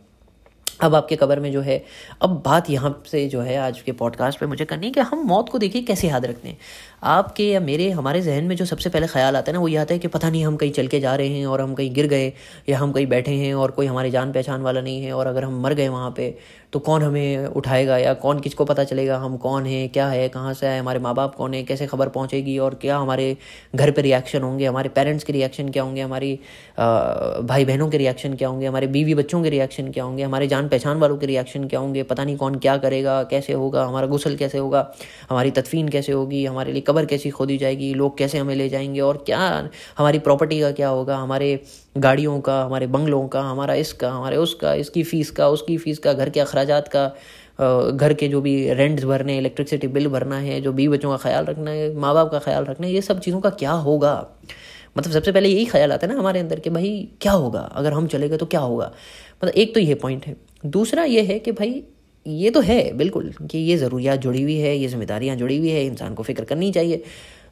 अब आपके कबर में जो है, अब बात यहाँ से जो है आज के पॉडकास्ट पे मुझे करनी है कि हम मौत को देखिए कैसे याद रखते हैं। आपके या मेरे, हमारे जहन में जो सबसे पहले ख्याल आता है ना, वो ये आता है कि पता नहीं हम कहीं चल के जा रहे हैं और हम कहीं गिर गए या हम कहीं बैठे हैं और कोई हमारे जान पहचान वाला नहीं है और अगर हम मर गए वहाँ पर तो कौन हमें उठाएगा या कौन किसको पता चलेगा हम कौन हैं, क्या है, कहाँ से आए, हमारे माँ बाप कौन है, कैसे खबर पहुँचेगी और क्या हमारे घर पर रिएक्शन होंगे, हमारे पेरेंट्स के रिएक्शन क्या होंगे, हमारी भाई बहनों के रिएक्शन क्या होंगे, हमारे बीवी बच्चों के रिएक्शन क्या होंगे, हमारे जान पहचान वालों के रिएक्शन क्या होंगे, पता नहीं कौन क्या करेगा, कैसे होगा, हमारा गुसल कैसे होगा, हमारी तदफीन कैसे होगी, हमारे लिए कबर कैसी खोदी जाएगी, लोग कैसे हमें ले जाएँगे और क्या, हमारी प्रॉपर्टी का क्या होगा, हमारे गाड़ियों का, हमारे बंगलों का, हमारा इसका, हमारे उसका, इसकी फ़ीस का, उसकी फ़ीस का, घर के अखराज का घर के जो भी रेंट्स भरने इलेक्ट्रिसिटी बिल भरना है, जो बी बच्चों का ख्याल रखना है माँ बाप का ख्याल रखना है, ये सब चीज़ों का क्या होगा? मतलब सबसे पहले यही ख्याल आता है ना हमारे अंदर कि भाई क्या होगा? अगर हम चले गए तो क्या होगा? मतलब एक तो ये पॉइंट है। दूसरा ये है कि भाई ये तो है, बिल्कुल, कि ये ज़रूरियात जुड़ी हुई है, ये जिम्मेदारियाँ जुड़ी हुई है, इंसान को फ़िक्र करनी चाहिए।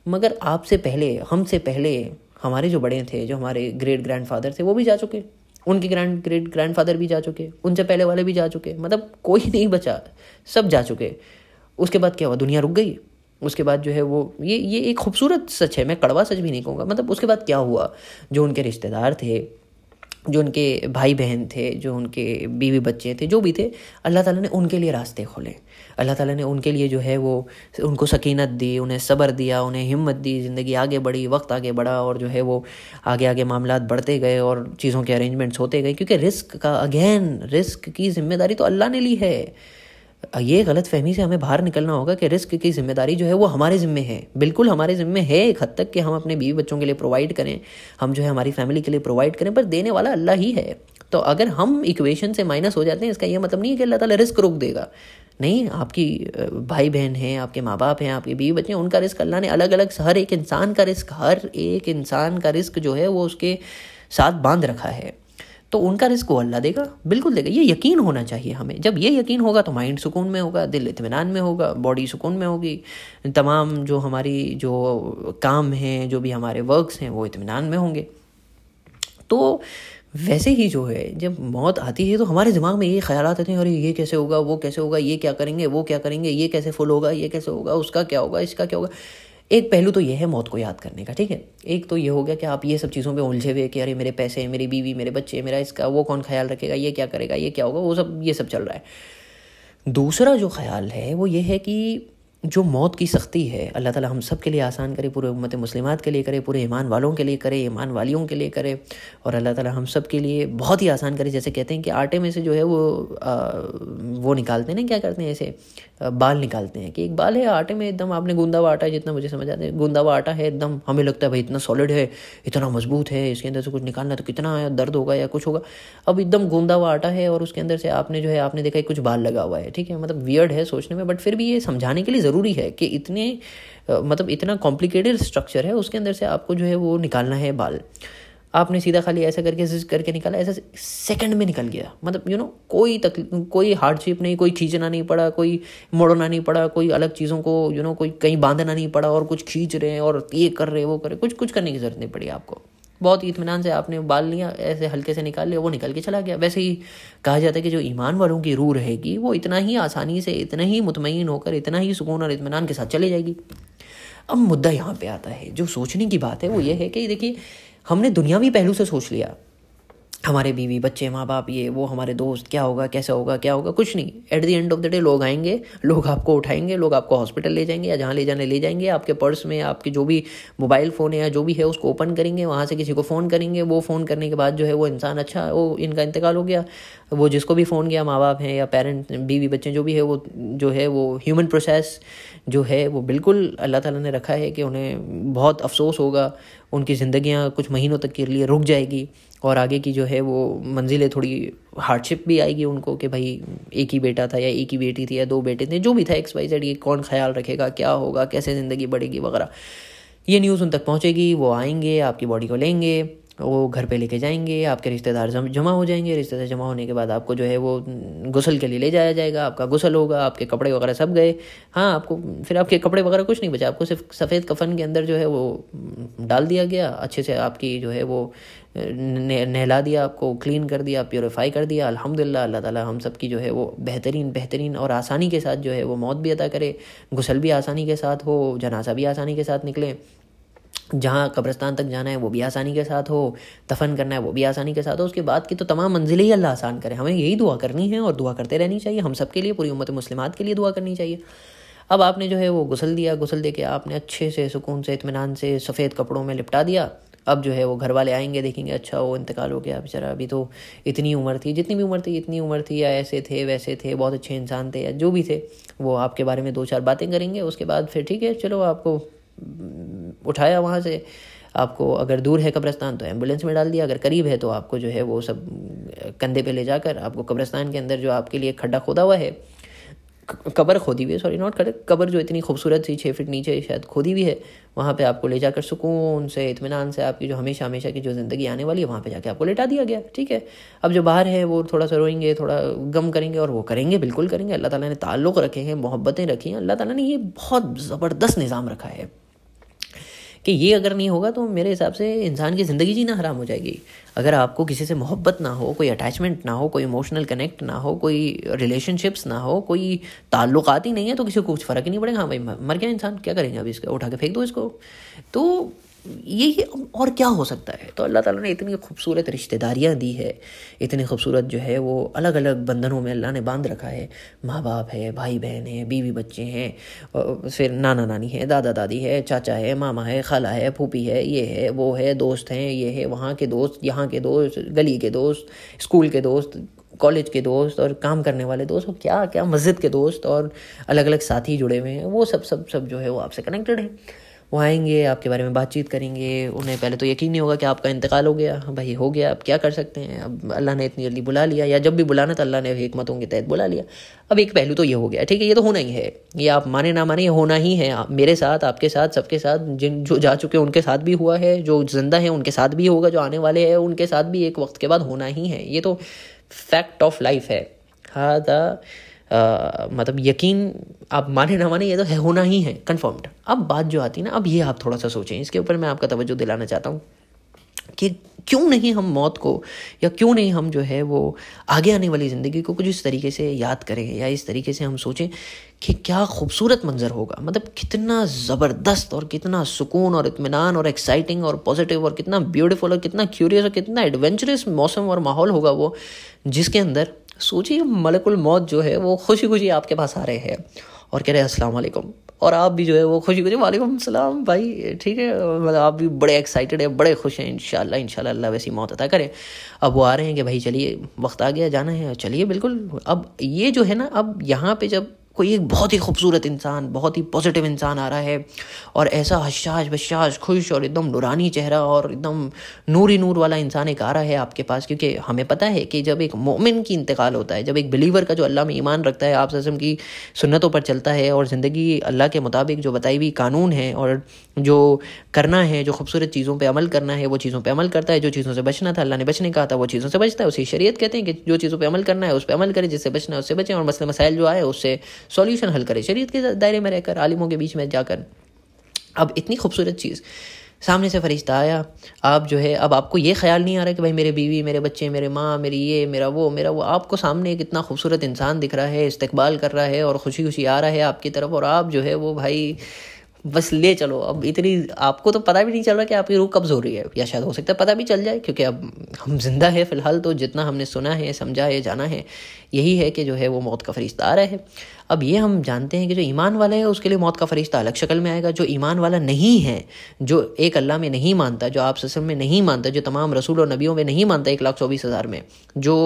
मगर आपसे पहले, हमसे पहले, हमारे जो बड़े थे, जो हमारे ग्रेट ग्रैंड फादर थे, वो भी जा चुके। उनके ग्रैंड ग्रेट ग्रैंड फादर भी जा चुके, उनसे पहले वाले भी जा चुके। मतलब कोई नहीं बचा, सब जा चुके। उसके बाद क्या हुआ? दुनिया रुक गई। उसके बाद जो है वो, ये ये एक खूबसूरत सच है, मैं कड़वा सच भी नहीं कहूँगा। मतलब उसके बाद क्या हुआ? जो उनके रिश्तेदार थे जो उनके भाई बहन थे, जो उनके बीवी बच्चे थे, जो भी थे, अल्लाह ताला ने उनके लिए रास्ते खोले। अल्लाह ताला ने उनके लिए जो है वो उनको सकीनत दी, उन्हें सब्र दिया, उन्हें हिम्मत दी, ज़िंदगी आगे बढ़ी, वक्त आगे बढ़ा और जो है वो आगे आगे मामला बढ़ते गए और चीज़ों के अरेंजमेंट्स होते गए, क्योंकि रिस्क का, अगेन, रिस्क की ज़िम्मेदारी तो अल्लाह ने ली है। ये गलत फहमी से हमें बाहर निकलना होगा कि रिस्क की ज़िम्मेदारी जो है वो हमारे ज़िम्मे है। बिल्कुल हमारे ज़िम्मे है एक हद तक कि हम अपने बीवी बच्चों के लिए प्रोवाइड करें, हम जो है हमारी फैमिली के लिए प्रोवाइड करें, पर देने वाला अल्लाह ही है। तो अगर हम इक्वेशन से माइनस हो जाते हैं, इसका यह मतलब नहीं है कि अल्लाह ताला रिस्क रोक देगा। नहीं, आपकी भाई बहन हैं, आपके माँ बाप हैं, आपके बीवी बच्चे हैं, उनका रिस्क अल्लाह ने अलग अलग हर एक इंसान का रिस्क, हर एक इंसान का रिस्क जो है वो उसके साथ बाँध रखा है। तो उनका रिस्क वो अल्लाह देगा। बिल्कुल देगा। ये यकीन होना चाहिए हमें। जब ये यकीन होगा तो माइंड सुकून में होगा, दिल इतमान में होगा, बॉडी सुकून में होगी। तमाम जो हमारी, जो काम हैं, जो भी हमारे वर्क्स हैं, वो इतमान में होंगे। तो वैसे ही जो है, जब मौत आती है तो हमारे दिमाग में ये ख्याल आते थे, अरे ये कैसे होगा, वो कैसे होगा, ये क्या करेंगे, वो क्या करेंगे, ये कैसे फुल होगा, ये कैसे होगा, उसका क्या होगा, इसका क्या होगा? एक पहलू तो ये है मौत को याद करने का ठीक है? एक तो ये हो गया कि आप ये सब चीज़ों पे उलझे हुए कि अरे मेरे पैसे मेरी बीवी मेरे बच्चे मेरा इसका वो कौन ख्याल रखेगा ये क्या करेगा ये क्या होगा वो सब ये सब चल रहा है। दूसरा जो ख्याल है वो ये है कि जो मौत की सख्ती है अल्लाह ताला हम सब के लिए आसान करे पूरे उम्मत मुस्लिमात के लिए करे पूरे ईमान वालों के लिए करे ईमान वालियों के लिए करे और अल्लाह ताला हम सब के लिए बहुत ही आसान करे। जैसे कहते हैं कि आटे में से जो है वो आ, वो निकालते हैं ना क्या करते हैं ऐसे? बाल निकालते हैं कि एक बाल है, आटे में एकदम आपने गूंदा हुआ आटा है, जितना मुझे समझ आता है, गूंदा हुआ आटा है, एकदम हमें लगता है भाई इतना सॉलिड है, इतना मज़बूत है, इसके अंदर से कुछ निकालना तो कितना दर्द होगा या कुछ होगा। अब एकदम गूंदा हुआ आटा है और उसके अंदर से आपने जो है, आपने देखा कुछ बाल लगा हुआ है, ठीक है? मतलब वियर्ड है सोचने में बट फिर भी ये समझाने के लिए ज़रूरी है कि इतने मतलब इतना कॉम्प्लिकेटेड स्ट्रक्चर है, उसके अंदर से आपको जो है वो निकालना है बाल। आपने सीधा खाली ऐसा करके करके निकाला, ऐसा सेकंड में निकल गया। मतलब यू नो कोई तकलीफ़ कोई हार्डशिप नहीं, कोई खींचना नहीं पड़ा, कोई मोड़ना नहीं पड़ा, कोई अलग चीज़ों को यू नो कोई कहीं बांधना नहीं पड़ा और कुछ खींच रहे हैं और ये कर रहे, वो कर रहे कुछ कुछ करने की ज़रूरत नहीं पड़ी आपको। बहुत इतमान से आपने बाल लिया, ऐसे हल्के से निकाल लिया, वो निकल के चला गया। वैसे ही कहा जाता है कि जो ईमान वालों की रूह रहेगी, वो इतना ही आसानी से, इतना ही मुतमिन होकर, इतना ही सुकून और इतमान के साथ चले जाएगी। अब मुद्दा यहाँ पे आता है, जो सोचने की बात है, वो ये है कि देखिए हमने दुनियावी पहलू से सोच लिया। हमारे बीवी बच्चे माँ बाप ये, वो, हमारे दोस्त, क्या होगा, कैसा होगा, क्या होगा, कुछ नहीं। At the end of the day लोग आएँगे, लोग आपको उठाएँगे, लोग आपको हॉस्पिटल ले जाएँगे या जहाँ ले जाने, ले जाएँगे, आपके पर्स में, आपके जो भी मोबाइल फ़ोन है या जो भी है, उसको ओपन करेंगे, वहाँ से किसी को फ़ोन करेंगे, वो फ़ोन करने के बाद जो है, वो इंसान अच्छा वो इनका इंतकाल हो गया। वो जिसको भी फ़ोन किया माँ बाप हैं या पेरेंट बीवी, बच्चे, जो भी है, वो, जो है, वो ह्यूमन प्रोसेस जो है, वो बिल्कुल अल्लाह ताला ने रखा है कि उन्हें बहुत अफसोस होगा, उनकी ज़िंदगियाँ कुछ महीनों तक के लिए रुक जाएगी। और आगे की जो है वो मंजिलें थोड़ी हार्डशिप भी आएगी उनको कि भाई, एक ही बेटा था या एक ही बेटी थी या दो बेटे थे, जो भी था एक्स वाई जेड ये कौन ख्याल रखेगा, क्या होगा, कैसे ज़िंदगी बढ़ेगी वगैरह। ये न्यूज़ उन तक पहुँचेगी, वो आएँगे, आपकी बॉडी को लेंगे, वो घर पे लेके जाएँगे, आपके रिश्तेदार जमा हो जाएँगे, रिश्तेदार जमा होने के बाद आपको जो है वो गुसल के लिए ले जाया जाएगा, आपका गुसल होगा, आपके कपड़े वगैरह सब गए। हाँ आपको फिर आपके कपड़े वगैरह कुछ नहीं बचा, आपको सिर्फ़ सफ़ेद कफन के अंदर जो है वो डाल दिया गया, अच्छे से आपकी जो है वो नहला दिया आपको क्लीन कर दिया प्योरीफाई कर दिया, अल्हम्दुलिल्लाह, अल्लाह ताला हम सब की जो है वो बेहतरीन बेहतरीन और आसानी के साथ जो है वो मौत भी अदा करे, गुसल भी आसानी के साथ हो, जनाजा भी आसानी के साथ निकले, जहाँ कब्रस्तान तक जाना है वो भी आसानी के साथ हो, दफन करना है वो भी आसानी के साथ हो, उसके बाद की तो तमाम मंजिलें ही अल्लाह आसान करे। हमें यही दुआ करनी है और दुआ करते रहनी चाहिए, हम सब के लिए, पूरी उम्मत मुस्लिमात के लिए दुआ करनी चाहिए। अब आपने जो है वो गुसल दिया, गुसल दे के आपने अच्छे से, सुकून से इतमान से, सफ़ेद कपड़ों में लिपटा दिया अब जो है वो घर वाले आएँगे, देखेंगे अच्छा वो इंतकाल हो गया बेचारा। अभी तो इतनी उम्र थी, जितनी भी उम्र थी, इतनी उम्र थी, या ऐसे थे, वैसे थे, बहुत अच्छे इंसान थे, या जो भी थे, वो आपके बारे में दो चार बातें करेंगे, उसके बाद फिर ठीक है, चलो आपको उठाया वहाँ से। आपको अगर दूर है कब्रस्तान तो एंबुलेंस में डाल दिया, अगर करीब है तो आपको जो है वो सब, कंधे पे ले जाकर, आपको कब्रस्तान के अंदर जो आपके लिए खड्डा खोदा हुआ है कबर खोदी हुई है सॉरी नॉट कर कबर जो इतनी खूबसूरत सी छः फिट नीचे शायद खोदी हुई है, वहाँ पे आपको ले जाकर सुकून से इतमान से आपकी जो हमेशा हमेशा की जो ज़िंदगी आने वाली है, वहाँ पे जाके आपको लेटा दिया गया, ठीक है? अब जो बाहर है, वो थोड़ा सा रोएँगे, थोड़ा गम करेंगे और वो करेंगे, बिल्कुल करेंगे। अल्लाह ताला ने ताल्लुक़ रखे हैं, मोहब्बतें रखी हैं। अल्लाह ताला ने ये बहुत ज़बरदस्त निज़ाम रखा है। कि ये अगर नहीं होगा तो मेरे हिसाब से इंसान की ज़िंदगी जीना हराम हो जाएगी। अगर आपको किसी से मोहब्बत ना हो, कोई अटैचमेंट ना हो, कोई इमोशनल कनेक्ट ना हो, कोई रिलेशनशिप्स ना हो, कोई ताल्लुकात ही नहीं है तो किसी को कुछ फ़र्क ही नहीं पड़ेगा। हाँ भाई, मर गया इंसान, क्या करेंगे अभी इसका? उठा के फेंक दो इसको। तो ये और क्या हो सकता है? तो अल्लाह ताला ने इतनी खूबसूरत रिश्तेदारियाँ दी है, इतनी खूबसूरत जो है वो अलग अलग बंधनों में अल्लाह ने बाँध रखा है। माँ बाप है भाई बहन है, बीवी बच्चे हैं फिर नाना नानी है दादा दादी है, चाचा है, मामा है, खाला है, फूफी है, ये है, वो है, दोस्त हैं, ये है, वहाँ के दोस्त, यहाँ के दोस्त, गली के दोस्त, स्कूल के दोस्त, कॉलेज के दोस्त और काम करने वाले दोस्त, और क्या क्या मस्जिद के दोस्त और अलग अलग साथी जुड़े हुए हैं, वो सब सब सब जो है वो आपसे कनेक्टेड है। वो आएँगे, आपके बारे में बातचीत करेंगे। उन्हें पहले तो यकीन नहीं होगा कि आपका इंतकाल हो गया। भाई हो गया, अब क्या कर सकते हैं? अब अल्लाह ने इतनी जल्दी बुला लिया, या जब भी बुलाना तो अल्लाह ने हमतों के तहत बुला लिया। अब एक पहलू तो ये हो गया, ठीक है? ये तो होना ही है। ये आप माने ना माने, ये होना ही है। मेरे साथ, आपके साथ, सबके साथ, जिन, जो जा चुके हैं, उनके साथ भी हुआ है। जो ज़िंदा है, उनके साथ भी होगा, जो आने वाले हैं, उनके साथ भी एक वक्त के बाद होना ही है। ये तो फैक्ट ऑफ़ लाइफ है। हाँ मतलब यकीन आप माने ना माने ये तो है, होना ही है कन्फर्म्ड अब बात जो आती है ना, अब ये आप थोड़ा सा सोचें। इसके ऊपर मैं आपका तवज्जो दिलाना चाहता हूँ कि क्यों नहीं हम मौत को, या क्यों नहीं हम जो है वो आगे आने वाली ज़िंदगी को कुछ इस तरीके से याद करें, या इस तरीके से हम सोचें कि क्या खूबसूरत मंजर होगा। मतलब कितना ज़बरदस्त और कितना सुकून और इतमान और एक्साइटिंग और पॉजिटिव और कितना ब्यूटीफुल और कितना क्यूरियस और कितना एडवेंचरस मौसम और माहौल होगा वो, जिसके अंदर सोचिए, मलकुल मौत जो है, वो खुशी खुशी आपके पास आ रहे हैं। और कह रहे हैं वालेकुम। और आप भी जो है, वो खुशी खुशी वालेकुम सलाम भाई। ठीक है? मतलब आप भी बड़े एक्साइटेड हैं, बड़े खुश हैं इनशाला इनशाला अल्लाह वैसी मौत अता करें। अब वो आ रहे हैं कि, भाई, चलिए, वक्त आ गया, जाना है। चलिए, बिल्कुल। अब ये जो है ना, अब यहाँ पे जब कोई एक बहुत ही खूबसूरत इंसान, बहुत ही पॉजिटिव इंसान आ रहा है और ऐसा हशाश बशाश, खुश और एकदम नूरानी चेहरा और एकदम नूरी नूर वाला इंसान एक आ रहा है आपके पास। क्योंकि हमें पता है कि जब एक मोमिन की इंतकाल होता है, जब एक बिलीवर का जो अल्लाह में ईमान रखता है, आप सज़म की सुन्नतों पर चलता है और ज़िंदगी अल्लाह के मुताबिक जो बताई हुई कानून है और जो करना है, जो खूबसूरत चीज़ों पर अमल करना है, वो चीज़ों पर अमल करता है, जो चीज़ों से बचना था, अल्लाह ने बचने कहा था, वो चीज़ों से बचता है। उसी शरीयत कहते हैं कि जो चीज़ों पर अमल करना है, उस पर अमल करें, जिससे बचना है, उससे बचें और मसले मसाइल जो आए, उससे सॉल्यूशन हल करे शरीय के दायरे में रहकर, आलिमों के बीच में जाकर। अब इतनी खूबसूरत चीज़, सामने से फरिश्ता आया, आप जो है, अब आपको ये ख्याल नहीं आ रहा कि भाई मेरे बीवी, मेरे बच्चे, मेरे माँ, मेरी ये, मेरा वो मेरा वो। आपको सामने एक इतना खूबसूरत इंसान दिख रहा है, इस्तकबाल कर रहा है और खुशी खुशी आ रहा है आपकी तरफ़ और आप जो है, वो भाई, बस ले चलो। अब इतनी, आपको तो पता भी नहीं चल रहा कि आपकी रूह कब्ज हो रही है, या शायद हो सकता है पता भी चल जाए, क्योंकि अब हम ज़िंदा है फ़िलहाल तो जितना हमने सुना है, समझा है, जाना है, यही है कि जो है, वो मौत का फरिश्ता आ रहा है। अब ये हम जानते हैं कि जो ईमान वाला है, उसके लिए मौत का फरिश्ता अलग शक्ल में आएगा। जो ईमान वाला नहीं है, जो एक अल्लाह में नहीं मानता, जो आप ससम में नहीं मानता, जो तमाम रसूल और नबियों में नहीं मानता एक लाख चौबीस हज़ार में, जो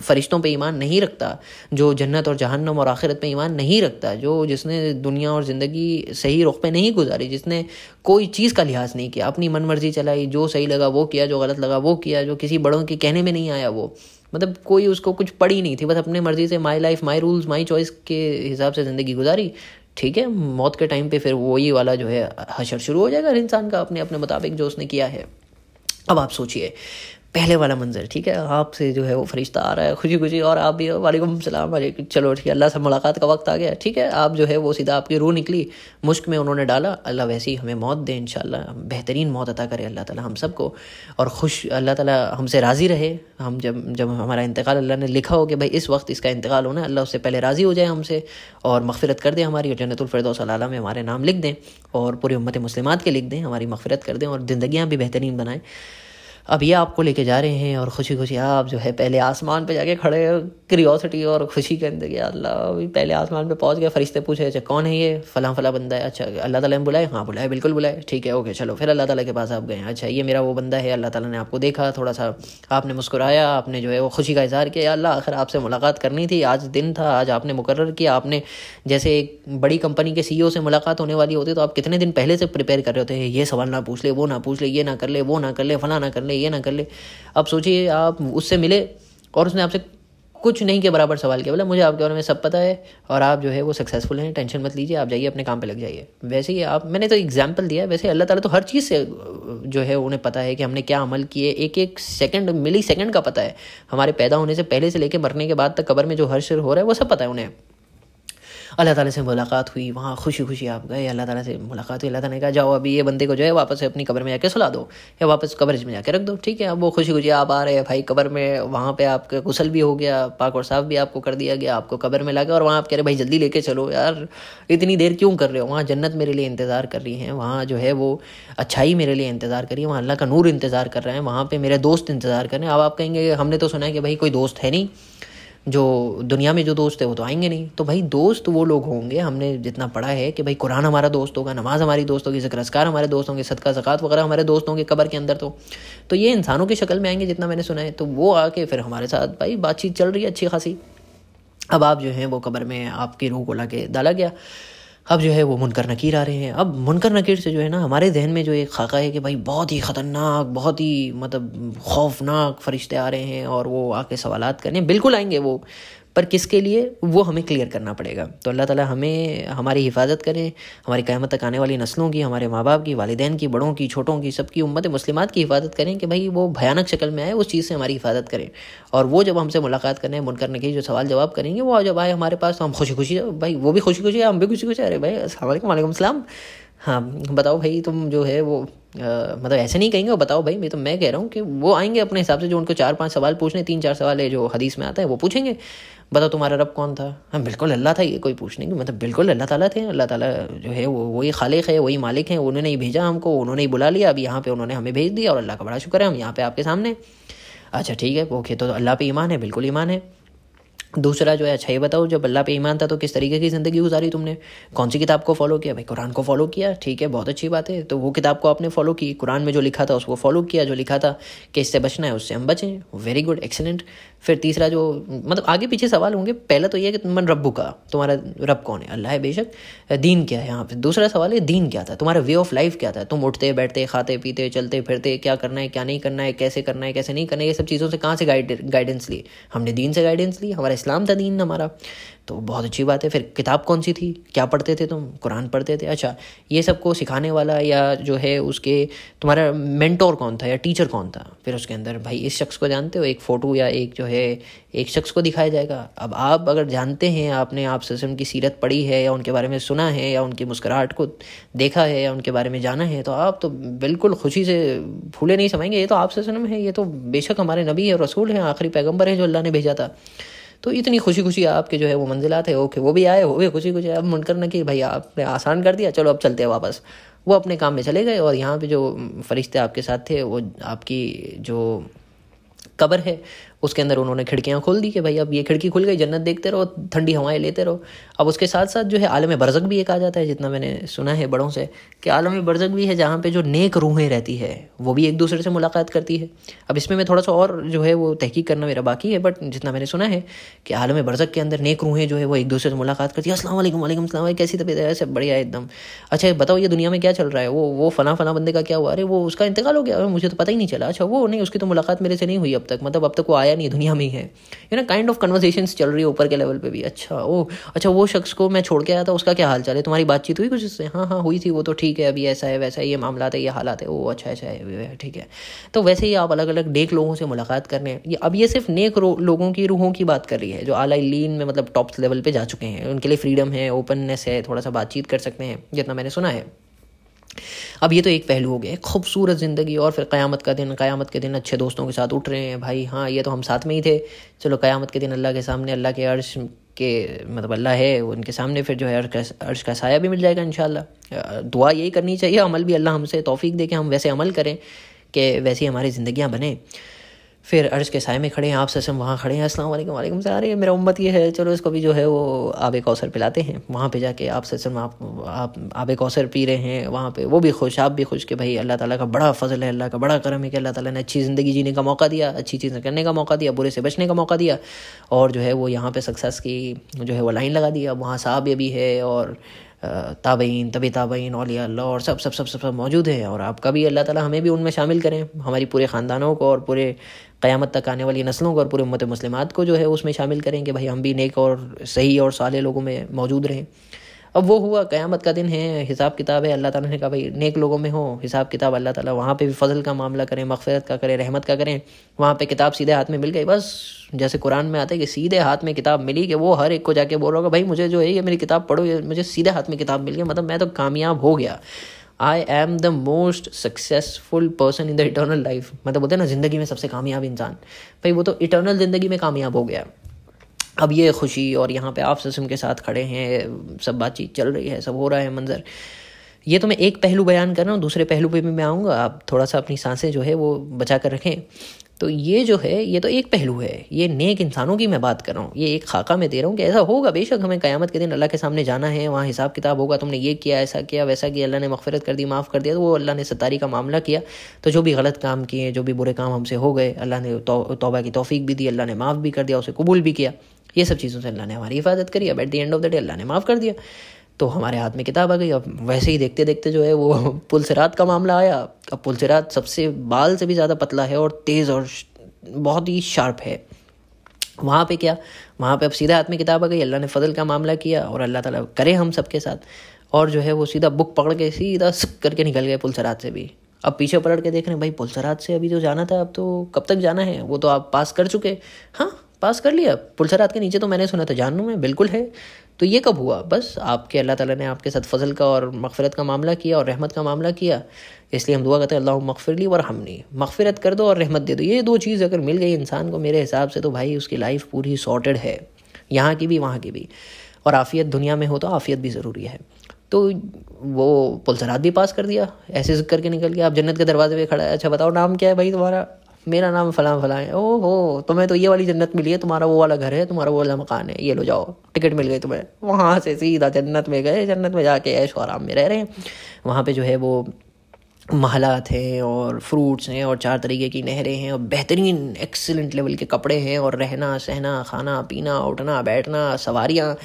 फरिश्तों पर ईमान नहीं रखता, जो जन्नत और जहन्नम और आखिरत पे ईमान नहीं रखता, जो जिसने दुनिया और ज़िंदगी सही रुख पे नहीं गुजारी, जिसने कोई चीज़ का लिहाज नहीं किया, अपनी मन मर्ज़ी चलाई, जो सही लगा वो किया, जो गलत लगा वो किया, जो किसी बड़ों के कहने में नहीं आया वो मतलब कोई उसको कुछ पड़ी नहीं थी, बस अपने मर्ज़ी से my life my rules my choice के हिसाब से ज़िंदगी गुजारी। ठीक है, मौत के टाइम पे फिर वही वाला जो है, हशर शुरू हो जाएगा हर इंसान का अपने अपने मुताबिक जो उसने किया है। अब आप सोचिए पहले वाला मंजर, ठीक है? आपसे जो है वो फरिश्ता आ रहा है खुशी खुशी और आप भी, वालेकुम सलाम, वालेकुम, चलो, ठीक है, अल्लाह से मुलाकात का वक्त आ गया, ठीक है? आप जो है वो सीधा आपकी रूह निकली, मुश्क में उन्होंने डाला, अल्लाह वैसे हमें मौत दे, इंशाल्लाह बेहतरीन मौत अता करे, अल्लाह ताला हम सबको, और खुश, अल्लाह ताला हमसे राज़ी रहे, हम जब जब हमारा इंतकाल अल्लाह ने लिखा हो कि भाई इस वक्त इसका इंतकाल होना है, अल्लाह उससे पहले राज़ी हो जाए हमसे, और मगफरत कर दें हमारी, और में हमारे नाम लिख दें, और पूरी उम्मत मुस्लिमात के लिख दें, हमारी मगफरत कर दें, और ज़िंदियाँ भी बेहतरीन बनाएँ। अब ये आपको लेके जा रहे हैं और खुशी खुशी आप जो है पहले आसमान पे जाके खड़े क्रियोसिटी और खुशी के अंदर कि अल्लाह, अभी पहले आसमान पे पहुँच गया फरिश्ते पूछे अच्छा कौन है ये? फला फला बंदा है। अच्छा अल्लाह ताला ने बुलाए हाँ बुलाए बिल्कुल बुलाए ठीक है, ओके, चलो, फिर अल्लाह ताला के पास आप गए अच्छा ये मेरा वो बंदा है, अल्लाह ताला ने आपको देखा थोड़ा सा आपने मुस्कुराया, आपने जो है वो खुशी का इजहार किया। अल्लाह, आखिर आपसे मुलाकात करनी थी, आज दिन था, आज आपने मुकर किया, आपने जैसे एक बड़ी कंपनी के सी से मुलाकात होने वाली होती तो आप कितने दिन पहले से प्रिपेयर कर रहे होते हैं? ये सवाल ना पूछ ले, वो ना पूछ ले, ये ना कर ले, वो ना कर ले, फला ना कर ले ये ना कर ले। अब सोचिए, आप उससे मिले और उसने आपसे कुछ नहीं के बराबर सवाल किया। बोला, मुझे आपके बारे में सब पता है और आप जो है वो सक्सेसफुल हैं, टेंशन मत लीजिए, आप जाइए, अपने काम पे लग जाइए। वैसे ही आप, मैंने तो एग्ज़ाम्पल दिया है। वैसे अल्लाह ताला तो हर चीज़ से, जो है उन्हें पता है कि हमने क्या अमल किए। एक एक सेकंड मिली सेकंड का पता है। हमारे पैदा होने से पहले से लेकर मरने के बाद तक कबर में जो हर्ष हो रहा है, वो सब पता है उन्हें। अल्लाह ताला से मुलाकात हुई, वहाँ खुशी खुशी आप गए, अल्लाह ताला से मुलाकात हुई, अल्लाह ताला ने कहा, जाओ अभी ये बंदे को जो है वापस अपनी कबर में जाके सुला दो, या वापस कब्र में जाके रख दो, ठीक है? अब वो खुशी खुशी आप आ रहे हैं भाई, कबर में वहाँ पे आपका गुसल भी हो गया, पाक और साफ़ भी आपको कर दिया गया, आपको कबर में लगा और वहाँ आप कह रहे भाई, जल्दी लेके चलो यार, इतनी देर क्यों कर रहे हो? वहाँ जन्नत मेरे लिए इंतज़ार कर रही है, वहाँ जो है वो अच्छाई मेरे लिए इंतज़ार कर रही है, वहाँ अल्लाह का नूर इंतज़ार कर रहे हैं, वहाँ पर मेरे दोस्त इंतज़ार कर रहे हैं। अब आप कहेंगे, हमने तो सुना है कि भाई कोई दोस्त है नहीं जो दुनिया में जो दोस्त है, वो तो आएँगे नहीं। तो भाई, दोस्त वो लोग होंगे, हमने जितना पढ़ा है कि भाई, कुरान हमारा दोस्त होगा, नमाज़ हमारी दोस्त होगी ज़िक्र हमारे दोस्त होंगे, सदका सकात वगैरह हमारे दोस्त होंगे कबर के अंदर तो। तो ये इंसानों की शक्ल में आएँगे, जितना मैंने सुना है। तो वो आके फिर हमारे साथ भाई, बातचीत चल रही है अच्छी खासी। अब आप जो हैं, वो कबर में आपकी रूह को ला के डाला गया। अब जो है वो मुनकर नकीर आ रहे हैं। अब मुनकर नकीर से जो है ना, हमारे जहन में जो एक खाका है कि भाई बहुत ही ख़तरनाक, बहुत ही मतलब खौफनाक फरिश्ते आ रहे हैं और वो आके सवालत करें बिल्कुल आएँगे वो। पर किसके लिए? वो हमें क्लियर करना पड़ेगा। तो अल्लाह ताला हमें हमारी हिफाजत करें हमारी क़्यामत तक आने वाली नस्लों की हमारे माँ बाप की वालदेन की बड़ों की छोटों की सबकी उम्मत मुस्लिमात की हिफाजत करें कि भाई वो भयानक शक्ल में आए उस चीज़ से हमारी हिफाजत करें। और वो जब हमसे मुलाकात करें मुनकर नकी जो सवाल जवाब करेंगे वो जब आए हमारे पास तो हम खुशी खुशी भाई वो भी खुशी खुशी है हम भी खुशी खुशी अरे भाई असल वालेकुम सलाम। हाँ बताओ भाई तुम जो है वो आ, मतलब ऐसे नहीं कहेंगे वो बताओ भाई मैं तो मैं कह रहा हूँ कि वो आएँगे अपने हिसाब से जो उनको चार पाँच सवाल पूछने तीन चार सवाल है जो हदीस में आता है वो पूछेंगे। बताओ तुम्हारा रब कौन था? हाँ बिल्कुल अल्लाह था, ये कोई पूछने की मतलब बिल्कुल अल्लाह ताला थे, अल्लाह ताला जो है वो वही खालिक है, वही मालिक है, उन्होंने ही भेजा हमको, उन्होंने ही बुला लिया, अब यहाँ पे उन्होंने हमें भेज दिया और अल्लाह का बड़ा शुक्र है, हम यहाँ पे आपके सामने। अच्छा ठीक है, ओके तो अल्लाह पे ईमान है, बिल्कुल ईमान है। दूसरा जो है अच्छा ये बताओ, जब अल्लाह पे ईमान था तो किस तरीके की ज़िंदगी गुजारी तुमने? कौन सी किताब को फॉलो किया? भाई, कुरान को फॉलो किया, ठीक है, बहुत अच्छी बात है तो वो किताब को आपने फॉलो की, कुरान में जो लिखा था उसको फॉलो किया, जो लिखा था, कि इससे बचना है, उससे हम बचें वेरी गुड एक्सीलेंट फिर तीसरा जो मतलब आगे पीछे सवाल होंगे, पहला तो ये कि तुम रब्बू का, तुम्हारा रब कौन है? अल्लाह है बेशक। दीन क्या है यहाँ पे? दूसरा सवाल है, दीन क्या था? तुम्हारा वे ऑफ़ लाइफ क्या था? तुम उठते, बैठते, खाते, पीते, चलते, फिरते, क्या करना है, क्या नहीं करना है, कैसे करना है, कैसे नहीं करना है, ये सब चीज़ों से कहाँ से गाइडेंस ली हमने दीन से गाइडेंस ली हमारा इस्लाम था दीन हमारा। तो बहुत अच्छी बात है। फिर किताब कौन सी थी? क्या पढ़ते थे तुम? कुरान पढ़ते थे? अच्छा ये सबको सिखाने वाला या जो है उसके, तुम्हारा मेंटोर कौन था या टीचर कौन था? फिर उसके अंदर, भाई, इस शख्स को जानते हो? एक फ़ोटो या एक जो है, एक शख्स को दिखाया जाएगा। अब आप अगर जानते हैं, आपने आप ससम की सीरत पढ़ी है या उनके बारे में सुना है या उनकी मुस्कुराहट को देखा है या उनके बारे में जाना है तो आप तो बिल्कुल खुशी से फूले नहीं समझेंगे ये तो आप ससम है। ये तो बेशक हमारे नबी है रसूल हैं, आखिरी पैगंबर है जो अल्लाह ने भेजा था। तो इतनी खुशी खुशी आपके जो है वो मंजिलात है। ओके, वो भी आए हो गए खुशी खुशी अब मन करना कि भाई आपने आसान कर दिया, चलो अब चलते हैं वापस। वो अपने काम में चले गए और यहाँ पे जो फरिश्ते आपके साथ थे, वो आपकी जो कबर है उसके अंदर उन्होंने खिड़कियाँ खोल दी कि भाई अब ये खिड़की खुल गई, जन्नत देखते रहो, ठंडी हवाएँ लेते रहो। अब उसके साथ साथ जो है आलम बरजक भी एक आ जाता है, जितना मैंने सुना है बड़ों से, कि आलम बरजक भी है जहाँ पर जो नेक रूहें रहती है, वो भी एक दूसरे से मुलाकात करती है। अब इसमें मैं थोड़ा सा और जो है वो तहकीक करना मेरा बाकी है, बट जितना मैंने सुना है कि आलम बरजक के अंदर नेक रूहें जो है वो एक दूसरे से मुलाकात करती है। असल वालेकुम सलाम कैसी तबीयत है? ऐसे बढ़िया एकदम। अच्छा बताओ ये दुनिया में क्या चल रहा है? वो वो फला फला बंदे का क्या हुआ? अरे, वो उसका इंतकाल हो गया। मुझे तो पता ही नहीं चला। अच्छा वो नहीं, उसकी तो मुलाकात मेरे से नहीं हुई अब तक। मतलब अब तक वो आया नहीं, दुनिया में ही है। यू ना काइंड ऑफ़ कन्वर्सेशन चल रही है ऊपर के लेवल पे भी। अच्छा ओ अच्छा वो शख्स को मैं छोड़ के आया था, उसका क्या हाल चाल है? तुम्हारी बातचीत हुई कुछ उससे? हाँ हाँ हुई थी, वो तो ठीक है, अभी ऐसा है, वैसा है, ये मामला है, ये हालात है वो अच्छा अच्छा है ठीक है। तो वैसे ही आप अलग अलग नेक लोगों से मुलाकात करने ये, अब ये सिर्फ़ नेक लोगों की रूहों की बात कर रही है, जो आला लीन में मतलब टॉप लेवल पर जा चुके हैं। उनके लिए फ्रीडम है ओपननेस है, थोड़ा सा बातचीत कर सकते हैं, जितना मैंने सुना है। अब ये तो एक पहलू हो गया खूबसूरत ज़िंदगी और फिर क़यामत का दिन, क़यामत के दिन अच्छे दोस्तों के साथ उठ रहे हैं। भाई हाँ ये तो हम साथ में ही थे। चलो, क़यामत के दिन अल्लाह के सामने, अल्लाह के अर्श के मतलब अल्लाह है उनके सामने फिर जो है अर्श का साया भी मिल जाएगा इन दुआ यही करनी चाहिए। अमल भी अल्लाह हमसे तोफ़ी दे के हम वैसे अमल करें कि वैसी हमारी ज़िंदियाँ बने। फिर अर्श के साय में खड़े हैं आप ससम वहाँ खड़े हैं, अस्सलाम वालेकुम वालेकुम से अरे मेरा उम्मत ये है, चलो इसको भी जो है वो आब कौसर पिलाते हैं। वहाँ पे जाके आप ससम आप आप आब कौसर पी रहे हैं, वहाँ पे वो भी खुश, आप भी खुश कि भाई अल्लाह ताला का बड़ा फजल है, अल्लाह का बड़ा करम है कि अल्लाह ताला ने अच्छी ज़िंदगी जीने का मौका दिया, अच्छी चीज़ें करने का मौका दिया, बुरे से बचने का मौका दिया। और जो है वो यहाँ पर सक्सेस की जो है वो लाइन लगा दिया वहाँ साहब भी है और ताबईन, तबी ताबईन अलिया अल्लाह, और सब सब सब सब सब मौजूद हैं, और आपका भी अल्लाह ताला हमें भी उनमें शामिल करें, हमारी पूरे ख़ानदानों को और पूरे क़यामत तक आने वाली नस्लों को और पूरे उम्मत मुस्लिमात को जो है उसमें शामिल करें कि भाई हम भी नेक और सही और साले लोगों में मौजूद रहें। अब वो हुआ, क़यामत का दिन है, हिसाब किताब है, अल्लाह ताला ने कहा, भाई, नेक लोगों में हो, हिसाब किताब अल्लाह ताला वहाँ पे भी फजल का मामला करें, मगफरत का करें, रहमत का करें, वहाँ पे किताब सीधे हाथ में मिल गई, बस, जैसे कुरान में आता है कि सीधे हाथ में किताब मिली कि वो हर एक को जाके बोल रहा होगा, भाई, मुझे जो है, ये मेरी किताब पढ़ो, ये मुझे सीधे हाथ में किताब मिल गई मतलब मैं तो कामयाब हो गया। I am the most successful person in the eternal life मतलब बोलते हैं ना, ज़िंदगी में सबसे कामयाब इंसान। भाई, वो तो इटर्नल ज़िंदगी में कामयाब हो गया। अब ये खुशी और यहाँ पे आप सिस्टम के साथ खड़े हैं, सब बातचीत चल रही है, सब हो रहा है मंज़र। ये तो मैं एक पहलू बयान कर रहा हूँ, दूसरे पहलू पे भी मैं आऊँगा, आप थोड़ा सा अपनी साँसें जो है वो बचा कर रखें। तो ये जो है, ये तो एक पहलू है, ये नेक इंसानों की मैं बात कर रहा हूँ, ये एक खाका में दे रहा हूँ कि ऐसा होगा बेशक, हमें क़यामत के दिन अल्लाह के सामने जाना है, वहाँ हिसाब किताब होगा, तुमने ये किया, ऐसा किया, वैसा किया, अल्लाह ने मफ़रत कर दी, माफ़ कर दिया तो वो अल्लाह ने सतारी का मामला किया। तो जो भी गलत काम किए, जो भी बुरे काम हमसे हो गए, अल्लाह ने तोबा की तोफ़ी भी दी, अल्लाह ने माफ़ भी कर दिया, उसे कबूल भी किया। ये सब चीज़ों से अल्लाह ने हमारी हिफाजत करी, अब at the end of the day अल्लाह ने माफ़ कर दिया। तो हमारे हाथ में किताब आ गई, अब वैसे ही देखते देखते जो है वो पुल पुलसरात का मामला आया। अब पुल पुलसरात सबसे बाल से भी ज़्यादा पतला है और तेज़ और बहुत ही शार्प है। वहाँ पे क्या? वहाँ पे अब सीधा हाथ में किताब आ गई, अल्लाह ने फजल का मामला किया और अल्लाह ताला करे हम सब के साथ। और जो है वो सीधा बुक पकड़ के सीधा सक करके निकल गए पुल पुलसरात से भी। अब पीछे पलट के देख रहे हैं, भाई पुल पुलसरात से अभी जो जाना था, अब तो कब तक जाना है? वो तो आप पास कर चुके। हाँ पास कर लिया। पुलसरात के नीचे तो मैंने सुना था, जानू में, बिल्कुल है। तो ये कब हुआ? बस आपके, अल्लाह ताला ने आपके साथ फजल का और मगफरत का मामला किया और रहमत का मामला किया। इसलिए हम दुआ करते हैं अल्लाह मगफरली और हमने। मगफरत कर दो और रहमत दे दो। ये दो चीज़ अगर मिल गई इंसान को मेरे हिसाब से तो भाई उसकी लाइफ पूरी सॉर्टेड है। यहाँ की भी, वहाँ की भी। और आफ़ियत दुनिया में हो तो आफ़ियत भी ज़रूरी है। तो वो पुलसरात भी पास कर दिया। ऐसे करके निकल गया। आप जन्नत के दरवाजे पे खड़ा है। अच्छा बताओ, नाम क्या है भाई तुम्हारा? मेरा नाम फला फला है। ओ हो तुम्हें तो ये वाली जन्नत मिली है, तुम्हारा वो वाला घर है, तुम्हारा वो वाला मकान है। ये लो जाओ, टिकट मिल गई तुम्हें। वहाँ से सीधा जन्नत में गए, जन्नत में जाके ऐश आराम में रह रहे हैं। वहाँ पर जो है वो महलात हैं और फ्रूट्स हैं और चार तरीके की नहरें हैं और बेहतरीन एक्सीलेंट लेवल के कपड़े हैं और रहना, सहना, खाना, पीना, उठना, बैठना, सवारियाँ।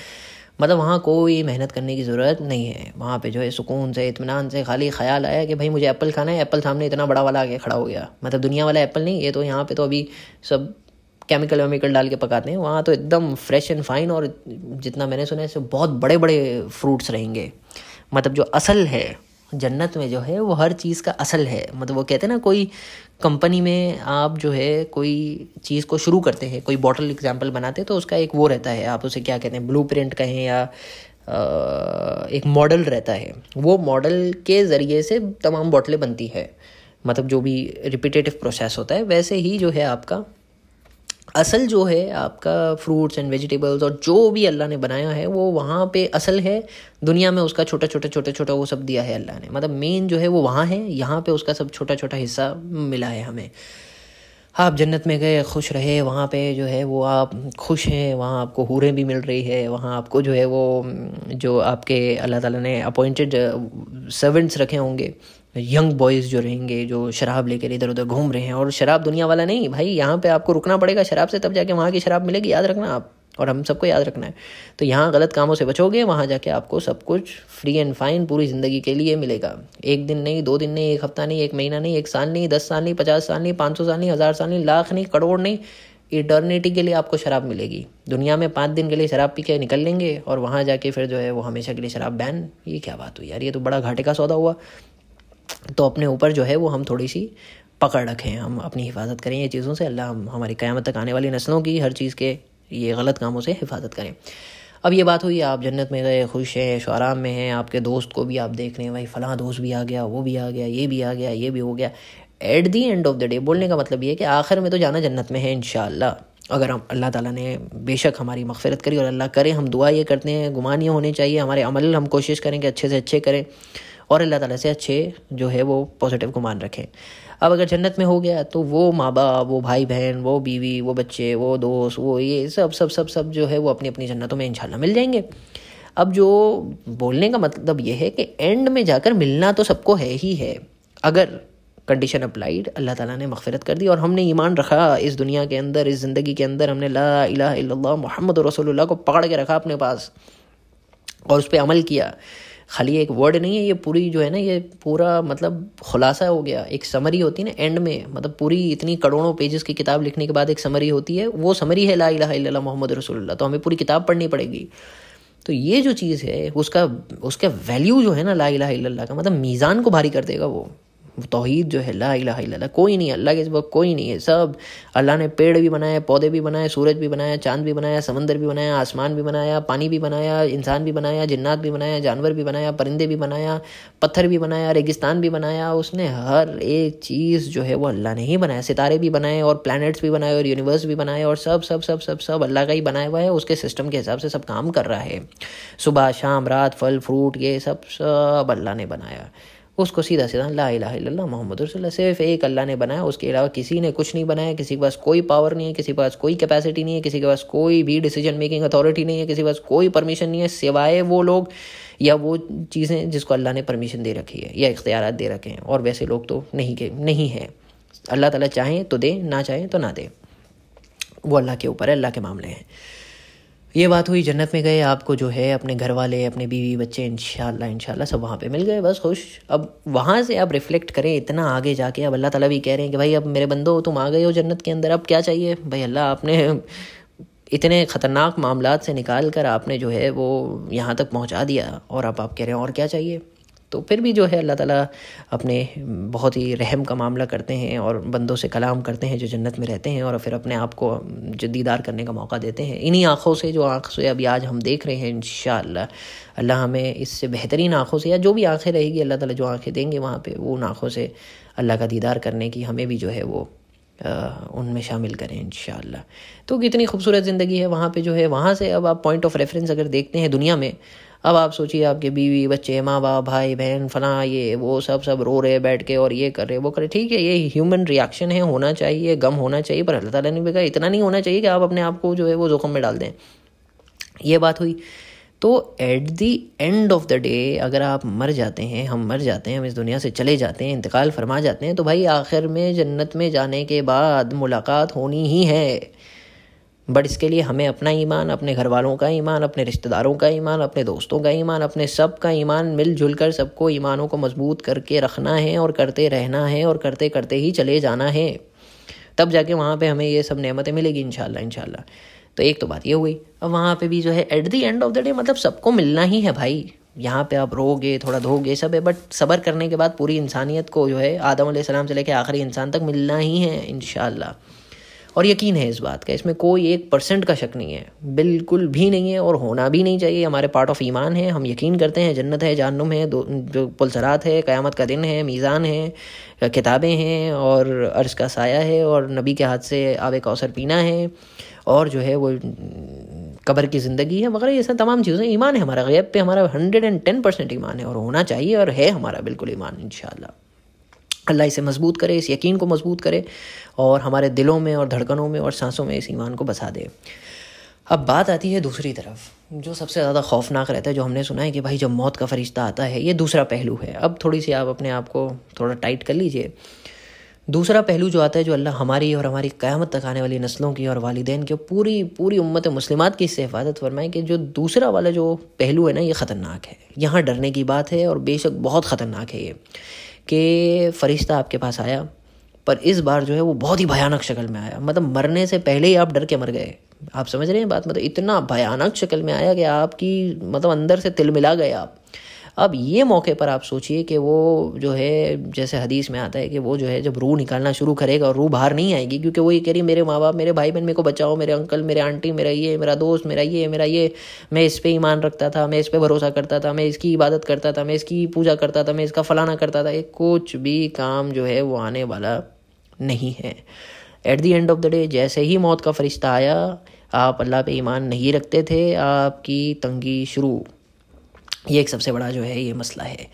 मतलब वहाँ कोई मेहनत करने की ज़रूरत नहीं है। वहाँ पे जो है सुकून से इतमान से, खाली ख्याल आया कि भाई मुझे एप्पल खाना है, एप्पल सामने इतना बड़ा वाला आके खड़ा हो गया। मतलब दुनिया वाला एप्पल नहीं, ये तो यहाँ पे तो अभी सब केमिकल वेमिकल डाल के पकाते हैं। वहाँ तो एकदम फ्रेश एंड फाइन और जितना मैंने सुना है बहुत बड़े बड़े फ्रूट्स रहेंगे। मतलब जो असल है जन्नत में जो है, वो हर चीज़ का असल है। मतलब वो कहते हैं ना, कोई कंपनी में आप जो है, कोई चीज़ को शुरू करते हैं, कोई बॉटल एग्ज़ाम्पल बनाते हैं तो उसका एक वो रहता है। आप उसे क्या कहते हैं ब्लू प्रिंट कहें या एक मॉडल रहता है। वो मॉडल के ज़रिए से तमाम बॉटलें बनती है। मतलब जो भी रिपीटेटिव प्रोसेस होता है, वैसे ही जो है आपका असल जो है आपका फ्रूट्स एंड वेजिटेबल्स और जो भी अल्लाह ने बनाया है, वो वहाँ पे असल है। दुनिया में उसका छोटा छोटा छोटा छोटा वो सब दिया है अल्लाह ने। मतलब मेन जो है वो वहाँ है, यहाँ पे उसका सब छोटा छोटा हिस्सा मिला है हमें। आप जन्नत में गए, खुश रहे, वहाँ पे जो है वो आप खुश हैं, वहाँ आपको हूरें भी मिल रही है, वहाँ आपको जो है वो, जो आपके अल्लाह ताला ने अपॉइंटेड सर्वेंट्स रखे होंगे। यंग बॉयज़ जो रहेंगे, जो शराब लेकर इधर उधर घूम रहे हैं, और शराब दुनिया वाला नहीं, भाई, यहाँ पे आपको रुकना पड़ेगा शराब से, तब जाके वहाँ की शराब मिलेगी, याद रखना आप, और हम सबको याद रखना है। तो यहाँ गलत कामों से बचोगे, वहाँ जाके आपको सब कुछ फ्री एंड फाइन पूरी ज़िंदगी के लिए मिलेगा। एक दिन नहीं, दो दिन नहीं, एक हफ़्ता नहीं, एक महीना नहीं, एक साल नहीं, दस साल नहीं, पचास साल नहीं, पाँच सौ साल नहीं, हज़ार साल नहीं, लाख नहीं, करोड़ नहीं इटर्निटी के लिए आपको शराब मिलेगी। दुनिया में पाँच दिन के लिए शराब पी के निकल लेंगे, और वहाँ जाके फिर जो है वो हमेशा के लिए शराब बैन ये क्या बात हुई यार, ये तो बड़ा घाटे का सौदा हुआ। तो अपने ऊपर जो है वो हम थोड़ी सी पकड़ रखें, हम अपनी हिफाजत करें ये चीज़ों से। अल्लाह हम, हमारी क़्यामत तक आने वाली नस्लों की हर चीज़ के ये गलत कामों से हिफाजत करें। अब ये बात हुई, आप जन्नत में गए, खुश हैं शुराम में हैं, आपके दोस्त को भी आप देख रहे हैं, भाई, फ़लाँ दोस्त भी आ गया, वो भी आ गया, ये भी आ गया, ये भी हो गया। At the end of the day बोलने का मतलब ये है कि आखिर में तो जाना जन्नत में है इन अगर हम, अल्लाह ताला ने बेशक हमारी मगफरत करी और अल्लाह करे, हम दुआ ये करते हैं गुमान ये होने चाहिए, हमारे अमल हम कोशिश करें कि अच्छे से अच्छे करें। और अल्लाह ताला से अच्छे जो है वो पॉजिटिव गुमान रखें। अब अगर जन्नत में हो गया तो वो माँ बाप वो भाई बहन वो बीवी, वो बच्चे, वो दोस्त, वो ये सब सब सब सब जो है वो अपनी अपनी जन्नतों में इंशाल्लाह मिल जाएँगे। अब जो बोलने का मतलब ये है कि एंड में जाकर मिलना तो सबको है ही है। अगर कंडीशन अप्लाइड अल्लाह ताला ने मगफरत कर दी और हमने ईमान रखा इस दुनिया के अंदर, इस ज़िंदगी के अंदर, हमने ला इल्लल्लाह मोहम्मद रसूलुल्लाह को पकड़ के रखा अपने पास और उस पर अमल किया खाली एक वर्ड नहीं है, ये पूरी जो है ना, ये पूरा मतलब खुलासा हो गया। एक समरी होती है ना एंड में मतलब पूरी इतनी करोड़ों पेजेस की किताब लिखने के बाद एक समरी होती है, वो समरी है, ला इला मोहम्मद रसोल्ला तो हमें पूरी किताब पढ़नी पड़ेगी। तो ये जो चीज़ है, उसका उसका वैल्यू जो है ना, ला इला का मतलब मीज़ान को भारी कर देगा वो। तोहहीद जो है ला इला कोई नहीं अल्लाह के सिवा कोई नहीं है सब अल्लाह ने पेड़ भी बनाए पौधे भी बनाए सूरज भी बनाया चाँद भी बनाया समंदर भी बनाया आसमान भी बनाया पानी भी बनाया इंसान भी बनाया जिन्नात भी बनाया जानवर भी बनाया परिंदे भी बनाया पत्थर भी बनाया रेगिस्तान भी बनाया उसने हर एक चीज़ जो है वो अल्लाह ने ही बनाया सितारे भी बनाए और प्लानट्स भी बनाए और यूनिवर्स भी बनाए और सब सब सब सब सब अल्लाह का ही बनाया हुआ है उसके सिस्टम के हिसाब से सब काम कर रहा है सुबह शाम रात फल फ्रूट ये सब सब अल्लाह ने बनाया उसको सीधा सीधा, ला इला मोहम्मद रसोल्ला सिर्फ़ एक अल्लाह ने बनाया, उसके अलावा किसी ने कुछ नहीं बनाया, किसी के पास कोई पावर नहीं है, किसी के पास कोई कैपेसिटी नहीं है, किसी के पास कोई भी डिसीज़न मेकिंग अथॉरिटी नहीं है, किसी के पास कोई परमिशन नहीं है, सिवाय वो लोग या वो चीज़ें जिसको अल्लाह ने परमिशन दे रखी है या इख्तियार दे रखे हैं। और वैसे लोग तो नहीं के, नहीं है। अल्लाह ताला चाहें तो दे, ना चाहें तो ना दे। वो अल्लाह के ऊपर है, अल्लाह के मामले हैं। ये बात हुई जन्नत में गए, आपको जो है, अपने घर वाले अपने बीवी, बच्चे इनशाला इनशाला सब वहाँ पे मिल गए, बस खुश। अब वहाँ से आप रिफ्लेक्ट करें, इतना आगे जाके अब अल्लाह ताला भी कह रहे हैं कि भाई, अब मेरे बंदो, तुम आ गए हो जन्नत के अंदर, अब क्या चाहिए? भाई, अल्लाह आपने इतने ख़तरनाक मामला से निकाल कर आपने जो है, वो यहाँ तक पहुँचा दिया, और अब आप कह रहे हैं, और क्या चाहिए? तो फिर भी जो है अल्लाह ताला अपने बहुत ही रहम का मामला करते हैं और बंदों से कलाम करते हैं जो जन्नत में रहते हैं और फिर अपने आप को जदीदार करने का मौका देते हैं। इन्हीं आँखों से, जो आँख से अभी आज हम देख रहे हैं इन अल्लाह हमें इससे बेहतरीन आँखों से या जो भी आँखें रहेगी, अल्लाह ताला जो आँखें देंगे वहाँ पर वो उन आँखों से अल्लाह का दीदार करने की हमें भी जो है वो उनमें शामिल करें इन तो कितनी खूबसूरत ज़िंदगी है वहाँ पे जो है। वहाँ से अब आप पॉइंट ऑफ़ रेफरेंस अगर देखते हैं दुनिया में अब आप सोचिए, आपके बीवी, बच्चे माँ बाप भाई, बहन, फला, ये, वो, सब सब रो रहे, बैठ के और ये कर रहे, वो कर रहे। ठीक है, ये ह्यूमन रिएक्शन है, होना चाहिए, गम होना चाहिए, पर अल्लाह ताला ने भी कहा, इतना नहीं होना चाहिए कि आप अपने आप को जो है, वो जोखम में डाल दें। ये बात हुई। तो at the end of the day अगर आप मर जाते हैं, हम मर जाते हैं, हम इस दुनिया से चले जाते हैं, इंतकाल फरमा जाते हैं तो भाई आखिर में जन्नत में जाने के बाद मुलाकात होनी ही है। बट इसके लिए हमें अपना ईमान, अपने घर वालों का ईमान, अपने रिश्तेदारों का ईमान, अपने दोस्तों का ईमान, अपने सब का ईमान मिलजुल कर सबको ईमानों को मज़बूत करके रखना है और करते रहना है और करते करते ही चले जाना है। तब जाके वहाँ पे हमें ये सब नेमतें मिलेगी इनशाला इनशाला तो एक तो बात ये हुई अब वहाँ पे भी जो है at the end of the day मतलब सबको मिलना ही है भाई। यहाँ पे आप रोगे, थोड़ा धोगे, सब है बट सबर करने के बाद पूरी इंसानियत को जो है, आदम सलाम से लेकर आखिरी इंसान तक मिलना ही है इन और यकीन है इस बात का, इसमें कोई एक परसेंट का शक नहीं है। बिल्कुल भी नहीं है और होना भी नहीं चाहिए। हमारे पार्ट ऑफ़ ईमान है, हम यकीन करते हैं, जन्नत है जाननुम है, दो, जो पुलसरात है, क़यामत का दिन है, मीज़ान है, किताबें हैं और अर्ज़ का साया है और नबी के हाथ से आब अवसर पीना है और जो है वो कब्र की ज़िंदगी है वगैरह ये सब तमाम चीज़ें ईमान है। हमारा गैब पे हमारा हंड्रेड एंड टेन परसेंट ईमान है और होना चाहिए और है हमारा बिल्कुल ईमान इन अल्लाह इसे मज़बूत करे, इस यकीन को मज़बूत करे और हमारे दिलों में और धड़कनों में और सांसों में इस ईमान को बसा दे। अब बात आती है दूसरी तरफ़, जो सबसे ज़्यादा खौफनाक रहता है, जो हमने सुना है कि भाई जब मौत का फरिश्ता आता है, ये दूसरा पहलू है। अब थोड़ी सी आप अपने आप को थोड़ा टाइट कर लीजिए। दूसरा पहलू जो आता है, जो अल्लाह हमारी और हमारी क़यामत तक आने वाली नस्लों की और वालदेन की पूरी पूरी उम्मत मुस्लिमात की इससे हिफाजत फरमाए कि जो दूसरा वाला जो पहलू है ना, ये ख़तरनाक है। यहाँ डरने की बात है और बेशक बहुत ख़तरनाक है ये, कि फ़रिश्ता आपके पास आया पर इस बार जो है वो बहुत ही भयानक शक्ल में आया। मतलब मरने से पहले ही आप डर के मर गए। आप समझ रहे हैं बात? मतलब इतना भयानक शक्ल में आया कि आपकी मतलब अंदर से तिल मिला गए आप। अब ये मौके पर आप सोचिए कि वो जो है, जैसे हदीस में आता है कि वो जो है जब रूह निकालना शुरू करेगा और रूह बाहर नहीं आएगी, क्योंकि वो ये कह रही मेरे माँ बाप मेरे भाई बहन मेरे को बचाओ, मेरे अंकल, मेरे आंटी, मेरा ये, मेरा दोस्त, मेरा ये मेरा ये। मैं इस पर ईमान रखता था, मैं इस पर भरोसा करता था, मैं इसकी इबादत करता था, मैं इसकी पूजा करता था, मैं इसका फलाना करता था। ये कुछ भी काम जो है वो आने वाला नहीं है। At the end of the day जैसे ही मौत का फरिश्ता आया, आप अल्लाह पे ईमान नहीं रखते थे, आपकी तंगी शुरू। ये एक सबसे बड़ा जो है, ये मसला है।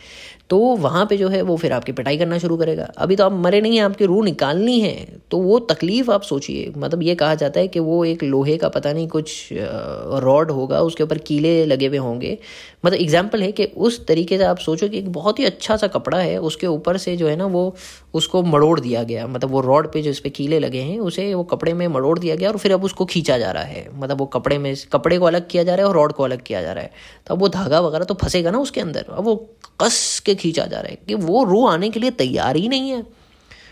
तो वहाँ पे जो है वो फिर आपकी पिटाई करना शुरू करेगा। अभी तो आप मरे नहीं हैं, आपकी रूह निकालनी है तो वो तकलीफ़ आप सोचिए। मतलब ये कहा जाता है कि वो एक लोहे का पता नहीं कुछ रॉड होगा, उसके ऊपर कीले लगे हुए होंगे। मतलब एग्ज़ाम्पल है कि उस तरीके से आप सोचो कि एक बहुत ही अच्छा सा कपड़ा है, उसके ऊपर से जो है ना वो, उसको मड़ोड़ दिया गया। मतलब वो रॉड पे जो इस पर कीले लगे हैं, उसे वो कपड़े में मड़ोड़ दिया गया और फिर अब उसको खींचा जा रहा है। मतलब वो कपड़े में, कपड़े को अलग किया जा रहा है और रॉड को अलग किया जा रहा है। तो अब वो धागा वगैरह तो फंसेगा ना उसके अंदर। अब वो कस के खींचा जा रहा है कि वो रूह आने के लिए तैयार ही नहीं है।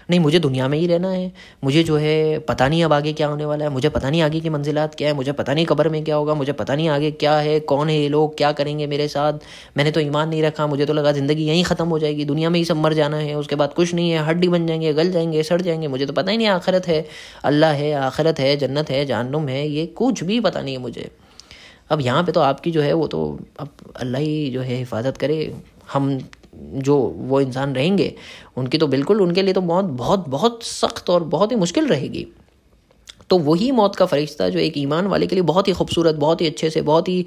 नहीं, मुझे दुनिया में ही रहना है। मुझे जो है, पता नहीं अब आगे क्या होने वाला है। मुझे पता नहीं आगे की मंजिलात क्या है। मुझे पता नहीं कब्र में क्या होगा। मुझे पता नहीं आगे क्या है, कौन है ये लोग, क्या करेंगे मेरे साथ। मैंने तो ईमान नहीं रखा। मुझे तो लगा ज़िंदगी यहीं ख़त्म हो जाएगी। दुनिया में ही सब मर जाना है। उसके बाद कुछ नहीं है। हड्डी बन जाएँगे, गल जाएँगे, सड़ जाएँगे। मुझे तो पता ही नहीं आखिरत है। अल्लाह है, आखिरत है, जन्नत है जाननुम है। ये कुछ भी पता नहीं है मुझे। अब यहाँ पे तो आपकी जो है वो तो अब अल्लाह ही जो है हिफाजत करे। हम जो वो इंसान रहेंगे, उनकी तो बिल्कुल उनके लिए तो मौत बहुत बहुत सख्त और बहुत ही मुश्किल रहेगी। तो वही मौत का फरिश्ता जो एक ईमान वाले के लिए बहुत ही खूबसूरत, बहुत ही अच्छे से, बहुत ही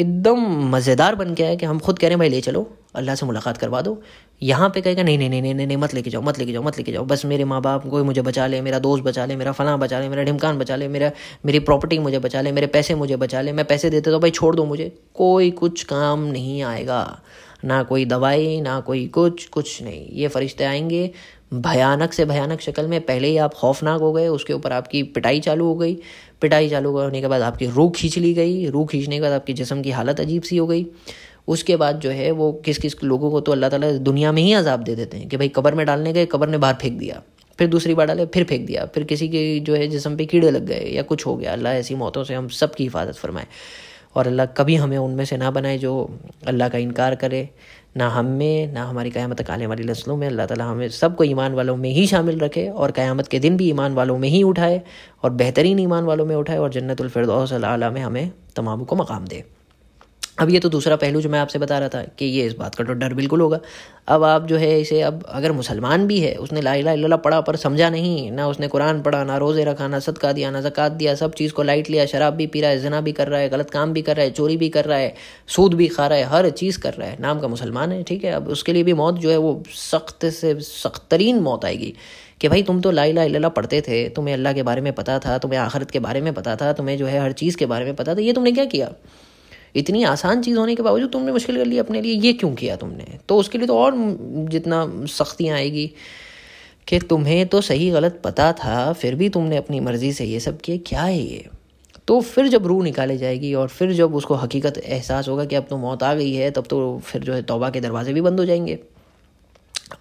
एकदम मज़ेदार बन गया है कि हम खुद कह रहे हैं, भाई ले चलो, अल्लाह से मुलाकात करवा दो। यहाँ पे कहेगा, नहीं नहीं नहीं नहीं नहीं मत लेके जाओ, मत लेके जाओ, मत लेके जाओ। बस मेरे माँ बाप कोई मुझे बचा ले, मेरा दोस्त बचा ले, मेरा फलां बचा ले, मेरा ढिमकान बचा ले, मेरा, मेरी प्रॉपर्टी मुझे बचा ले, मेरे पैसे मुझे बचा ले, मैं पैसे देते तो भाई छोड़ दो मुझे। कोई कुछ काम नहीं आएगा। ना कोई दवाई, ना कोई कुछ कुछ नहीं। ये फरिश्ते आएँगे, भयानक से भयानक शक्ल में। पहले ही आप खौफनाक हो गए, उसके ऊपर आपकी पिटाई चालू हो गई। पिटाई चालू होने के बाद आपकी रूह खींच ली गई। रूह खींचने के बाद आपकी जिसम की हालत अजीब सी हो गई। उसके बाद जो है, वो किस किस लोगों को तो अल्लाह ताला दुनिया में ही अजाब दे देते हैं कि भाई कबर में डालने गए, कबर ने बाहर फेंक दिया। फिर दूसरी बार डाले, फिर फेंक दिया। फिर किसी के जो है जिसम पे कीड़े लग गए या कुछ हो गया। अल्लाह ऐसी मौतों से हम सब की हिफाजत फरमाए। और अल्लाह कभी हमें उनमें से ना बनाए जो अल्लाह का इनकार करे, ना हम में, ना हमारी क़्यामत आने वाली नस्लों में। अल्लाह ताला हमें सबको ईमान वालों में ही शामिल रखे और क़यामत के दिन भी ईमान वालों में ही उठाए और बेहतरीन ईमान वालों में उठाए और जन्नतफरदौस में हमें तमाम को मकाम दे। अब ये तो दूसरा पहलू जो मैं आपसे बता रहा था कि ये इस बात का तो डर बिल्कुल होगा। अब आप जो है इसे अब अगर मुसलमान भी है, उसने ला इला पढ़ा पर समझा नहीं, ना उसने कुरान पढ़ा, ना रोज़े रखा, ना सदका दिया, ना जक़ात दिया, सब चीज़ को लाइट लिया, शराब भी पी रहा है, जना भी कर रहा है, गलत काम भी कर रहा है, चोरी भी कर रहा है, सूद भी खा रहा है, हर चीज़ कर रहा है, नाम का मुसलमान है, ठीक है? अब उसके लिए भी मौत जो है वो सख्त से सख्त तरीन मौत आएगी कि भाई तुम तो ला इला पढ़ते थे, तुम्हें अल्लाह के बारे में पता था, तुम्हें आखरत के बारे में पता था, तुम्हें जो है हर चीज़ के बारे में पता था, ये तुमने क्या किया? इतनी आसान चीज़ होने के बावजूद तुमने मुश्किल कर ली अपने लिए, ये क्यों किया तुमने? तो उसके लिए तो और जितना सख्तियाँ आएगी कि तुम्हें तो सही गलत पता था, फिर भी तुमने अपनी मर्ज़ी से ये सब किया, क्या है ये? तो फिर जब रूह निकाली जाएगी और फिर जब उसको हकीकत एहसास होगा कि अब तो मौत आ गई है, तब तो फिर जो है तौबा के दरवाजे भी बंद हो जाएँगे।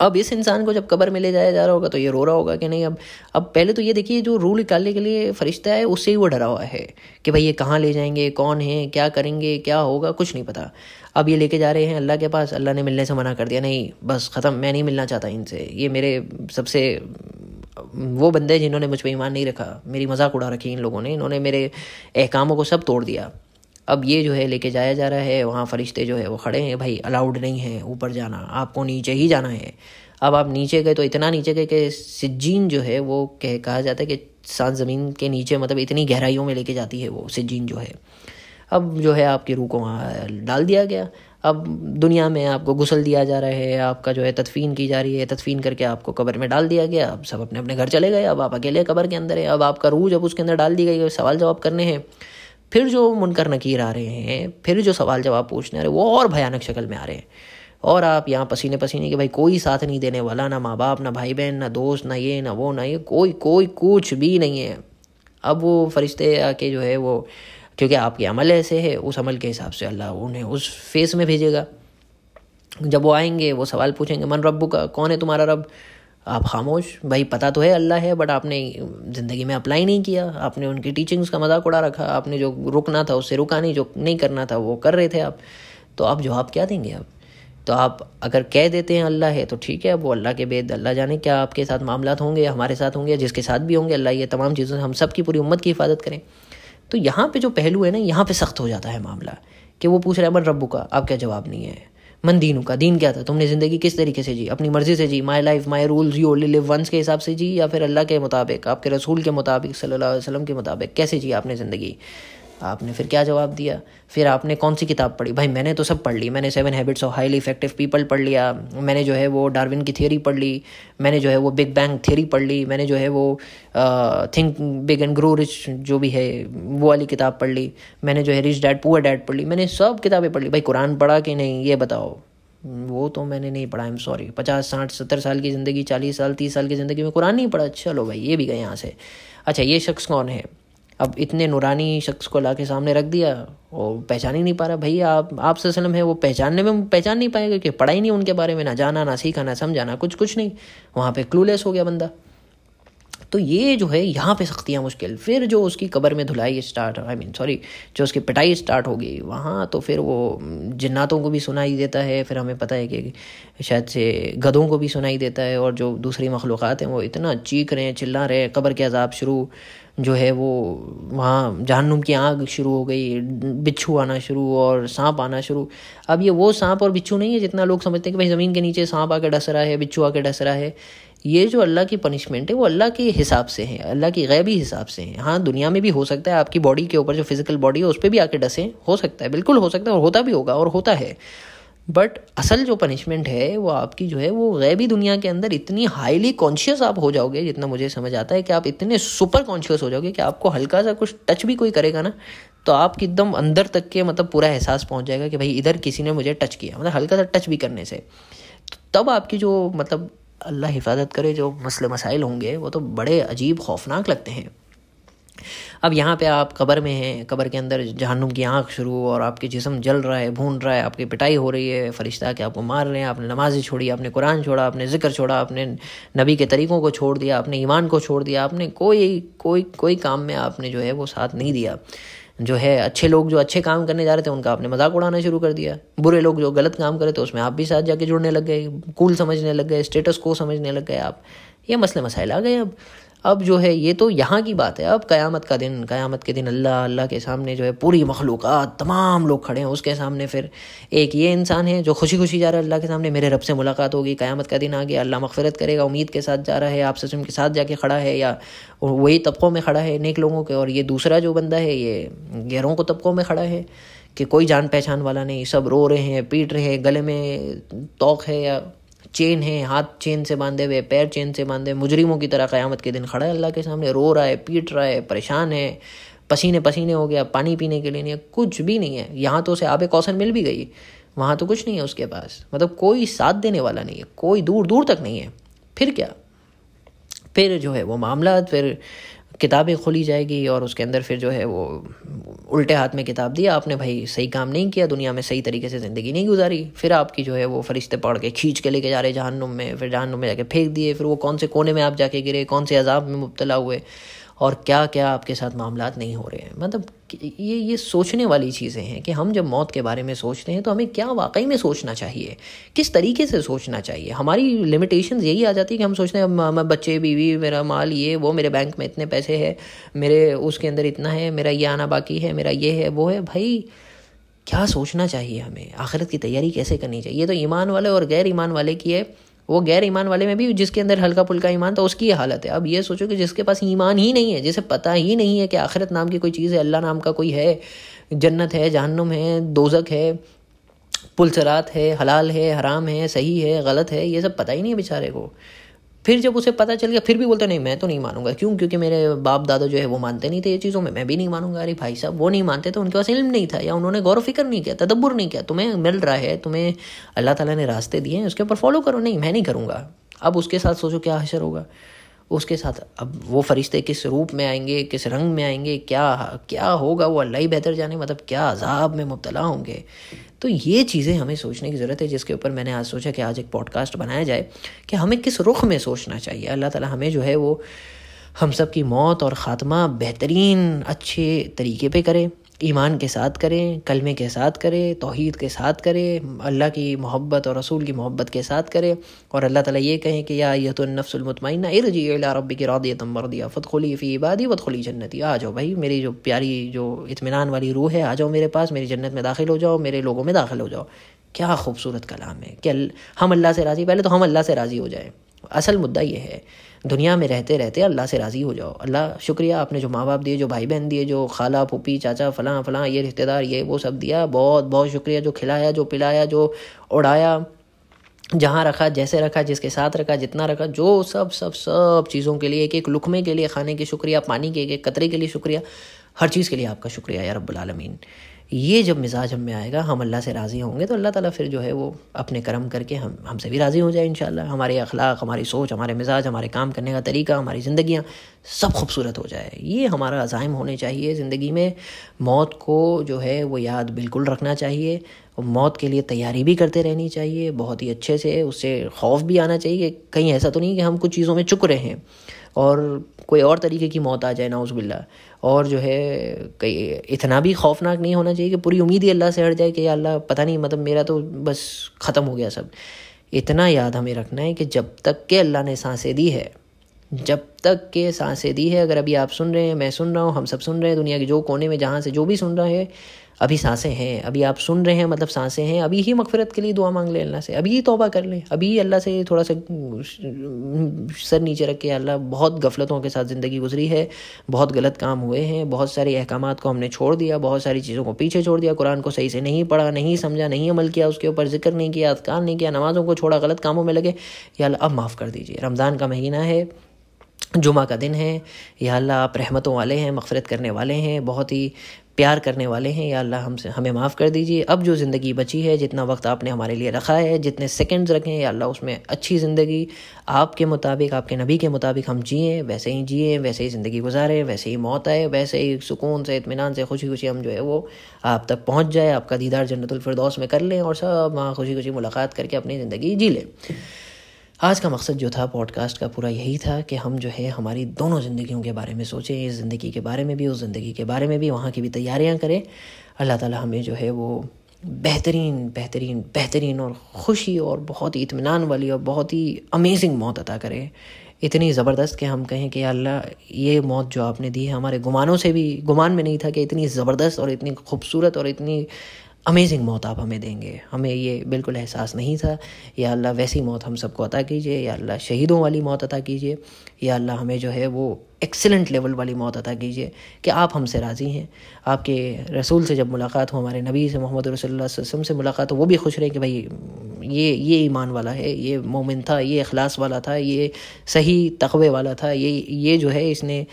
अब इस इंसान को जब कब्र में ले जाया जा रहा होगा तो ये रो रहा होगा कि नहीं, अब अब पहले तो ये देखिए, जो रूल निकालने के लिए फरिश्ता है, उससे ही वो डरा हुआ है कि भाई ये कहाँ ले जाएँगे, कौन है, क्या करेंगे, क्या होगा, कुछ नहीं पता। अब ये लेके जा रहे हैं अल्लाह के पास, अल्लाह ने मिलने से मना कर दिया, नहीं, बस ख़त्म, मैं नहीं मिलना चाहता इनसे, ये मेरे सबसे, वो बंदे जिन्होंने मुझ पर ईमान नहीं रखा, मेरी मज़ाक उड़ा रखी इन लोगों ने, इन्होंने मेरे अहकामों को सब तोड़ दिया। अब ये जो है लेके जाया जा रहा है, वहाँ फरिश्ते जो है वो खड़े हैं, भाई, अलाउड नहीं है, ऊपर जाना, आपको नीचे ही जाना है। अब आप नीचे गए तो इतना नीचे गए कि सिज्जीन जो है वो कह, कहा जाता है कि सात ज़मीन के नीचे मतलब इतनी गहराइयों में लेके जाती है वो सिज्जीन जो है। अब जो है आपकी रूह को वहाँ डाल दिया गया। अब दुनिया में आपको गुसल दिया जा रहा है, आपका जो है तदफीन की जा रही है, तदफीन करके आपको कबर में डाल दिया गया। अब सब अपने अपने घर चले गए, अब आप अकेले कबर के अंदर है, अब आपका रूह जब उसके अंदर डाल दी गई सवाल जवाब करने हैं फिर जो मुनकर नकीर आ रहे हैं, फिर जो सवाल जवाब पूछने आ रहे हैं, वो और भयानक शक्ल में आ रहे हैं। और आप यहाँ पसीने पसीने के भाई कोई साथ नहीं देने वाला, ना माँ बाप ना भाई बहन ना दोस्त, ना ये, ना वो, ना ये, कोई कोई कुछ भी नहीं है। अब वो फरिश्ते आके जो है वो, क्योंकि आपके अमल ऐसे है, उस अमल के हिसाब से अल्लाह उन्हें उस फेस में भेजेगा। जब वो आएँगे, वो सवाल पूछेंगे, मन रब्बू का कौन है तुम्हारा रब? आप खामोश? भाई, पता तो है अल्लाह है बट आपने ज़िंदगी में अप्लाई नहीं किया। आपने उनकी टीचिंग्स का मज़ाक उड़ा रखा। आपने जो रुकना था, उससे रुका नहीं, जो नहीं करना था, वो कर रहे थे आप। तो आप जवाब क्या देंगे आप? तो आप अगर कह देते हैं अल्लाह है तो ठीक है, अब वो अल्लाह के बेद, अल्लाह जाने क्या आपके साथ मामला होंगे, हमारे साथ होंगे, जिसके साथ भी होंगे, अल्लाह ये तमाम चीज़ों से हम सब की पूरी उम्मत की हिफाजत करें। तो यहाँ पे जो पहलू है ना, यहाँ पे सख्त हो जाता है मामला, कि वो पूछ रहा है मन रब्बू का आप क्या जवाब नहीं है। मन दीनू का, दीन क्या था? तुमने ज़िंदगी किस तरीके से जी? अपनी मर्ज़ी से जी? My life my rules you only live once के हिसाब से जी? या फिर अल्लाह के मुताबिक, आपके रसूल के मुताबिक, सल्लल्लाहु अलैहि वसल्लम के मुताबिक? कैसे जी आपने ज़िंदगी? आपने फिर क्या जवाब दिया? फिर आपने कौन सी किताब पढ़ी? भाई, मैंने तो सब पढ़ ली। मैंने seven habits of highly effective people पढ़ लिया। मैंने जो है वो डार्विन की थियोरी पढ़ ली। मैंने जो है वो बिग बैंग थियोरी पढ़ ली। मैंने जो है वो think big and grow rich जो भी है, वो वाली किताब पढ़ ली। मैंने जो है रिच डैड पुअर डैड पढ़ ली। मैंने सब किताबें पढ़ ली। भाई, कुरान पढ़ा कि नहीं, ये बताओ? वो तो मैंने नहीं पढ़ा आई एम सॉरी पचास, साठ, सत्तर साल की ज़िंदगी, चालीस साल, तीस साल की ज़िंदगी में कुरान नहीं पढ़ा? चलो भाई, ये भी गए यहाँ से। अच्छा ये शख्स कौन है? अब इतने नूरानी शख्स को ला के सामने रख दिया और पहचान ही नहीं पा रहा, भैया, आप आप सलम है, वो पहचानने में, पहचान नहीं पाएगा कि पढ़ा ही नहीं उनके बारे में, ना जाना, ना सीखा, ना समझाना कुछ कुछ नहीं, वहाँ पे क्लूलेस हो गया बंदा। तो ये जो है, यहाँ पे सख्तियाँ मुश्किल। फिर जो उसकी कबर में धुलाई स्टार्ट आई मीन सॉरी जो उसकी पिटाई स्टार्ट होगी, वहाँ तो फिर वो जन्नातों को भी सुनाई देता है, फिर हमें पता है कि शायद से गधों को भी सुनाई देता है, और जो दूसरी मखलूक़ हैं, वो इतना चीख रहे हैं, चिल्ला रहे हैं, कबर के अजाब शुरू जो है वो वहाँ जहन्नुम की आग शुरू हो गई, बिच्छू आना शुरू और सांप आना शुरू। अब ये वो सांप और बिच्छू नहीं है जितना लोग समझते हैं कि भाई ज़मीन के नीचे सांप आके डस रहा है, बिच्छू आके डस रहा है। ये जो अल्लाह की पनिशमेंट है, वो अल्लाह के हिसाब से है, अल्लाह की गैबी हिसाब से है। हाँ दुनिया में भी हो सकता है आपकी बॉडी के ऊपर जो फ़िज़िकल बॉडी है, उस पर भी आके डसें, हो सकता है, बिल्कुल हो सकता है और होता भी होगा और होता है। बट असल जो पनिशमेंट है, वो आपकी जो है, वो गैबी दुनिया के अंदर इतनी हाईली कॉन्शियस आप हो जाओगे, जितना मुझे समझ आता है कि आप इतने सुपर कॉन्शियस हो जाओगे कि आपको हल्का सा कुछ टच भी कोई करेगा ना तो आपकी एकदम अंदर तक के मतलब पूरा एहसास पहुँच जाएगा कि भाई इधर किसी ने मुझे टच किया मतलब हल्का सा टच भी करने से। तो तब आपकी जो मतलब अल्लाह हिफाजत करे, जो मसले मसाइल होंगे, वो तो बड़े अजीब, खौफनाक लगते हैं। अब यहाँ पे आप कबर में हैं, कबर के अंदर जहन्नुम की आँख शुरू और आपके जिसम जल रहा है, भून रहा है, आपकी पिटाई हो रही है, फरिश्ता के आपको मार रहे हैं, आपने नमाज़ें छोड़ी, आपने कुरान छोड़ा, आपने ज़िक्र छोड़ा, आपने नबी के तरीक़ों को छोड़ दिया, आपने ईमान को छोड़ दिया, आपने कोई कोई कोई काम में आपने जो है वो साथ नहीं दिया। जो है अच्छे लोग जो अच्छे काम करने जा रहे थे, उनका आपने मज़ाक उड़ाना शुरू कर दिया। बुरे लोग जो गलत काम करे थे, उसमें आप भी साथ जाके जुड़ने लग गए, कूल समझने लग गए, स्टेटस को समझने लग गए आप। ये मसले मसाइल आ गए अब। अब जो है, ये तो यहाँ की बात है। अब क़यामत का दिन, क़यामत के दिन अल्लाह अल्लाह के सामने जो है पूरी मखलूक तमाम लोग खड़े हैं। उसके सामने फिर एक ये इंसान है जो खुशी खुशी जा रहा है अल्लाह के सामने। मेरे रब से मुलाकात होगी, क़यामत का दिन आ गया। अल्लाह मफ़रत करेगा, उम्मीद के साथ जा रहा है। आप सचम के साथ जाके खड़ा है या वही तबक़ों में खड़ा है नेक लोगों के। और ये दूसरा जो बंदा है, ये गैरों को तबक़ों में खड़ा है कि कोई जान पहचान वाला नहीं। सब रो रहे हैं, पीट रहे हैं, गले में तोक है या चेन है, हाथ चेन से बांधे हुए, पैर चेन से बांधे मुजरिमों की तरह क़यामत के दिन खड़ा है अल्लाह के सामने, रो रहा है, पीट रहा है, परेशान है, पसीने पसीने हो गया, पानी पीने के लिए नहीं कुछ भी नहीं है। यहाँ तो उसे आबे कौशन मिल भी गई, वहाँ तो कुछ नहीं है उसके पास। मतलब कोई साथ देने वाला नहीं है, कोई दूर दूर तक नहीं है। फिर क्या? फिर जो है वो मामला, फिर किताबें खोली जाएगी और उसके अंदर फिर जो है वो उल्टे हाथ में किताब दिया, आपने भाई सही काम नहीं किया, दुनिया में सही तरीके से ज़िंदगी नहीं गुजारी। फिर आपकी जो है वो फरिश्ते पढ़ के खींच के लेके जा रहे जहनुम में, फिर जहन्नुम में जाके फेंक दिए, फिर वो कौन से कोने में आप जाके गिरे, कौन से अजाब में मुबतला हुए, और क्या क्या आपके साथ मामला नहीं हो रहे हैं। मतलब ये ये सोचने वाली चीज़ें हैं कि हम जब मौत के बारे में सोचते हैं तो हमें क्या वाकई में सोचना चाहिए? किस तरीके से सोचना चाहिए? हमारी लिमिटेशन यही आ जाती है कि हम सोचते हैं मैं, बच्चे, बीवी, मेरा माल, ये, वो, मेरे बैंक में इतने पैसे है, मेरे, उसके अंदर इतना है, मेरा ये आना बाकी है, मेरा ये है, वो है। भाई, क्या सोचना चाहिए हमें? आखिरत की तैयारी कैसे करनी चाहिए? ये तो ईमान वाले और गैर ईमान वाले की है। वो गैर ईमान वाले में भी जिसके अंदर हल्का पुल्का ईमान था, उसकी ये हालत है। अब ये सोचो कि जिसके पास ईमान ही नहीं है, जिसे पता ही नहीं है कि आखिरत नाम की कोई चीज़ है, अल्लाह नाम का कोई है, जन्नत है, जहन्नुम है दोजक है, पुलसरात है, हलाल है, हराम है, सही है, गलत है, ये सब पता ही नहीं है बेचारे को। फिर जब उसे पता चल गया, फिर भी बोलते, नहीं, मैं तो नहीं मानूँगा। क्यों? क्योंकि मेरे बाप दादा जो है, वो मानते नहीं थे ये चीज़ों में। मैं भी नहीं मानूँगा। अरे भाई साहब, वो नहीं मानते तो उनके पास इल्म नहीं था, या उन्होंने गौर फ़िक्र नहीं किया, तदब्बर नहीं किया। तुम्हें मिल रहा है, तुम्हें अल्लाह ताला ने रास्ते दिए हैं, उसके ऊपर फॉलो करो। नहीं, मैं नहीं करूँगा। अब उसके साथ सोचो, क्या हशर होगा? उसके साथ अब वो फरिश्ते किस रूप में आएँगे, किस रंग में आएँगे, क्या क्या होगा वो अल्लाह ही बेहतर जाने मतलब क्या अजाब में मुबतला होंगे। तो ये चीज़ें हमें सोचने की ज़रूरत है, जिसके ऊपर मैंने आज सोचा कि आज एक पॉडकास्ट बनाया जाए कि हमें किस रुख में सोचना चाहिए। अल्लाह ताला हमें जो है वो हम सब की मौत और ख़ात्मा बेहतरीन, अच्छे तरीके पे करे। ईमान के साथ करें, कलमे के साथ करें, तोहद के साथ करें, अल्लाह की मोहब्बत और रसूल की मोहब्बत के साथ करें। और अल्लाह ताला ये कहें कि या यह तो नफ्सुलमतमिन इरजी रबी की रौदियत मरदिया फ़तखली फ़ी इबादी वतखली जन्नती। आ जाओ भाई, मेरी जो प्यारी, जो इतमान वाली रूह है, आ जाओ मेरे पास, मेरी जन्नत में दाखिल हो जाओ, मेरे लोगों में दाखिल हो जाओ। क्या खूबसूरत कलाम है कि हम अल्लाह से राज़ी, पहले तो हम अल्लाह से राज़ी हो जाए। असल मुद्दा ये है, दुनिया में रहते रहते अल्लाह से राज़ी हो जाओ। अल्लाह शुक्रिया, आपने जो माँ बाप दिए, जो भाई बहन दिए, जो खाला पुपी चाचा, फलां फलां, ये रिश्तेदार, ये, वो सब दिया, बहुत बहुत शुक्रिया। जो खिलाया, जो पिलाया, जो उड़ाया, जहाँ रखा, जैसे रखा, जिसके साथ रखा, जितना रखा, जो सब सब सब चीज़ों के लिए, एक एक लुकमे के लिए, खाने की शुक्रिया, पानी के, एक एक कतरे के लिए शुक्रिया, हर चीज़ के लिए आपका शुक्रिया, या रब्बुल आलमीन। ये जब मिजाज हम में आएगा, हम अल्लाह से राज़ी होंगे तो अल्लाह ताला फिर जो है वो अपने करम करके हम, हमसे भी राज़ी हो जाए इन हमारे अखलाक, हमारी सोच, हमारे मिजाज, हमारे काम करने का तरीका, हमारी ज़िंदियाँ सब खूबसूरत हो जाए। ये हमारा अज़ाइम होने चाहिए ज़िंदगी में। मौत को जो है वो याद बिल्कुल रखना चाहिए। और मौत के लिए तैयारी भी करते रहनी चाहिए। बहुत ही अच्छे से उससे खौफ भी आना चाहिए कहीं ऐसा तो नहीं कि हम कुछ चीज़ों में चुक रहे हैं और कोई और तरीके की मौत आ जाए ना उस बिल्ला और जो है, कई, इतना भी खौफनाक नहीं होना चाहिए कि पूरी उम्मीद ही अल्लाह से हट जाए कि अल्लाह, पता नहीं मतलब मेरा तो बस ख़त्म हो गया सब। इतना याद हमें रखना है कि जब तक के अल्लाह ने साँसें दी है, जब तक के साँसें दी है, अगर अभी आप सुन रहे हैं, मैं सुन रहा हूँ, हम सब सुन रहे हैं, दुनिया के जो कोने में, जहाँ से जो भी सुन रहा है अभी साँसें हैं, अभी आप सुन रहे हैं मतलब साँसें हैं, अभी ही मगफरत के लिए दुआ मांग लें अल्लाह से, अभी ही तोबा कर लें, अभी अल्लाह से थोड़ा सा सर नीचे रख के अल्लाह बहुत गफलतों के साथ ज़िंदगी गुजरी है, बहुत गलत काम हुए हैं, बहुत सारे अहकाम को हमने छोड़ दिया, बहुत सारी चीज़ों को पीछे छोड़ दिया, कुरान को सही से नहीं पढ़ा, नहीं समझा, नहीं अमल किया, उसके ऊपर ज़िक्र नहीं किया अदकार नहीं किया, नमाज़ों को छोड़ा, गलत कामों में लगे, या अब माफ़ कर दीजिए, रमज़ान का महीना है जुमा का दिन है, या अल्लाह आप रहमतों वाले हैं मफ़रत करने वाले हैं, बहुत ही प्यार करने वाले हैं, या अल्लाह हमसे, हमें माफ़ कर दीजिए। अब जो ज़िंदगी बची है, जितना वक्त आपने हमारे लिए रखा है, जितने सेकंड्स रखे हैं या अल्लाह उसमें अच्छी ज़िंदगी, आपके मुताबिक, आपके नबी के मुताबिक हम जिए, वैसे ही जिए, वैसे ही ज़िंदगी गुजारें, वैसे ही मौत आए, वैसे ही सुकून से इतमान से खुशी खुशी हम जो है वो आप तक पहुँच जाए, आपका दीदार जन्नतफरदौस में कर लें और सब वहाँ खुशी खुशी मुलाकात करके अपनी ज़िंदगी जी लें। आज का मकसद जो था पॉडकास्ट का पूरा यही था कि हम जो है हमारी दोनों ज़िंदगियों के बारे में सोचें, इस ज़िंदगी के बारे में भी, उस ज़िंदगी के बारे में भी, वहाँ की भी तैयारियाँ करें। अल्लाह ताला हमें जो है वो बेहतरीन बेहतरीन बेहतरीन और खुशी और बहुत ही इतमान वाली और बहुत ही अमेजिंग मौत अता करे। इतनी ज़बरदस्त कि हम कहें कि अल्लाह, ये मौत जो आपने दी है हमारे गुमानों से भी, गुमान में नहीं था कि इतनी ज़बरदस्त और इतनी खूबसूरत और इतनी अमेजिंग मौत आप हमें देंगे। हमें ये बिल्कुल एहसास नहीं था। या अल्लाह वैसी मौत हम सबको अता कीजिए, या अल्लाह शहीदों वाली मौत अता कीजिए, या अल्लाह हमें जो है वो एक्सेलेंट लेवल वाली मौत अता कीजिए कि आप हमसे राज़ी हैं। आपके रसूल से जब मुलाकात हो, हमारे नबी से मोहम्मद रसोल्ला से मुलाकात हो, वो भी खुश रहे कि भाई, ये ये ईमान वाला है, ये मोमिन था, ये अखलास वाला था, ये सही तकवे वाला था, ये ये जो है इसने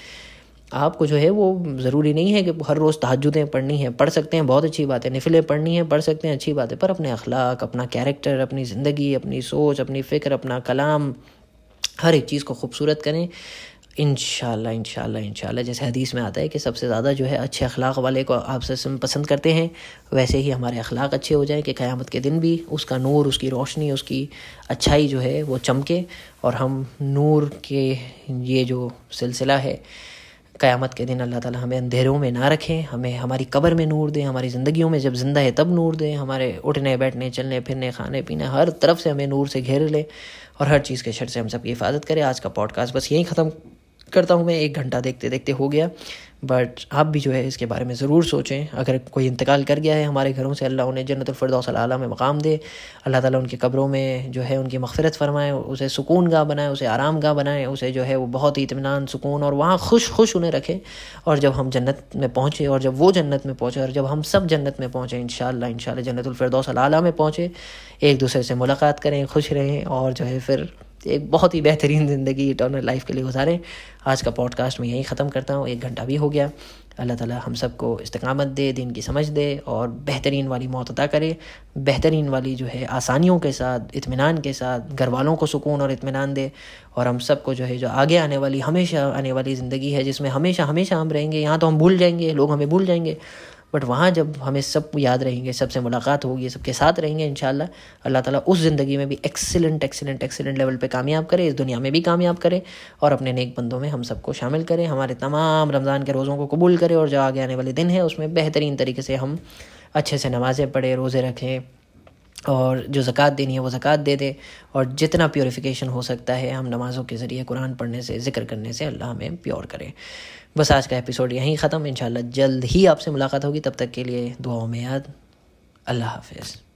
आपको जो है वो ज़रूरी नहीं है कि हर रोज़ तहजुदें पढ़नी है, पढ़ सकते हैं, बहुत अच्छी बात है नफिलें पढ़नी है, पढ़ सकते हैं, अच्छी बात है पर अपने अखलाक, अपना कैरेक्टर अपनी ज़िंदगी, अपनी सोच, अपनी फ़िक्र, अपना कलाम, हर एक चीज़ को खूबसूरत करें। इन शाला इन जैसे हदीस में आता है कि सबसे ज़्यादा जो है अच्छे अखलाक वाले को आप से पसंद करते हैं, वैसे ही हमारे अखलाक अच्छे हो जाएँ कि क़यामत के दिन भी उसका नूर, उसकी रोशनी, उसकी अच्छाई जो है वो चमके और हम नूर के ये जो सिलसिला है क़यामत के दिन अल्लाह ताला हमें अंधेरों में ना रखें, हमें हमारी कब्र में नूर दें, हमारी ज़िंदगियों में जब ज़िंदा है तब नूर दें, हमारे उठने, बैठने, चलने, फिरने, खाने, पीने, हर तरफ़ से हमें नूर से घेर लें और हर चीज़ के शर से हम सबकी हिफाजत करें। आज का पॉडकास्ट बस यहीं ख़त्म करता हूँ मैं, एक घंटा देखते देखते हो गया। बट आप भी जो है इसके बारे में ज़रूर सोचें। अगर कोई इंतकाल कर गया है हमारे घरों से, अल्लाह उन्हें जन्नतफरदौस आला में मकाम दे। अल्लाह ताला उनकी कब्रों में जो है उनकी मफ़रत फरमाए, उसे सुकून गाह बनाए, उसे आराम गाह बनाए, उसे जो है वो बहुत ही इतमान सुकून और वहाँ खुश खुश उन्हें रखें। और जब हम जन्नत में पहुँचे और जब वो जन्नत में पहुँचे और जब हम सब जन्नत में पहुँचे इन शाला जन्नतफरदौस आला में पहुँचे, एक दूसरे से मुलाकात करें, खुश रहें और जो है फिर एक बहुत ही बेहतरीन ज़िंदगी इटर्नल लाइफ के लिए गुजारें। आज का पॉडकास्ट मैं यहीं ख़त्म करता हूँ। एक घंटा भी हो गया। अल्लाह ताला हम सबको इस्तकामत दे, दिन की समझ दे और बेहतरीन वाली मौत अता करे। बेहतरीन वाली जो है आसानियों के साथ, इत्मीनान के साथ घर वालों को सुकून और इत्मीनान दे और हम सबको जो है, जो आगे आने वाली, हमेशा आने वाली ज़िंदगी है जिसमें हमेशा हमेशा हम रहेंगे। यहाँ तो हम भूल जाएँगे, लोग हमें भूल जाएँगे। बट वहाँ जब हमें सब याद रहेंगे, सबसे मुलाकात होगी, सबके साथ रहेंगे इन अल्लाह ताला उस ज़िंदगी में भी एक्सीलेंट एक्सीलेंट एक्सीलेंट लेवल पे कामयाब करे, इस दुनिया में भी कामयाब करे और अपने नेक बंदों में हम सबको शामिल करें, हमारे तमाम रमज़ान के रोज़ों को कबूल करे और जो आगे आने वाले दिन है, उसमें बेहतरीन तरीके से हम अच्छे से नमाज़ें पढ़ें, रोज़े रखें और जो ज़क़़त देनी है वो ज़क़़त दे दे और जितना प्योरीफिकेशन हो सकता है, हम नमाज़ों के ज़रिए कुरान पढ़ने से, ज़िक्र करने से अल्लाह हमें प्योर करे। बस आज का एपिसोड यहीं ख़त्म। इन जल्द ही आपसे मुलाकात होगी। तब तक के लिए दुआओं में याद। अल्लाह हाफिज़।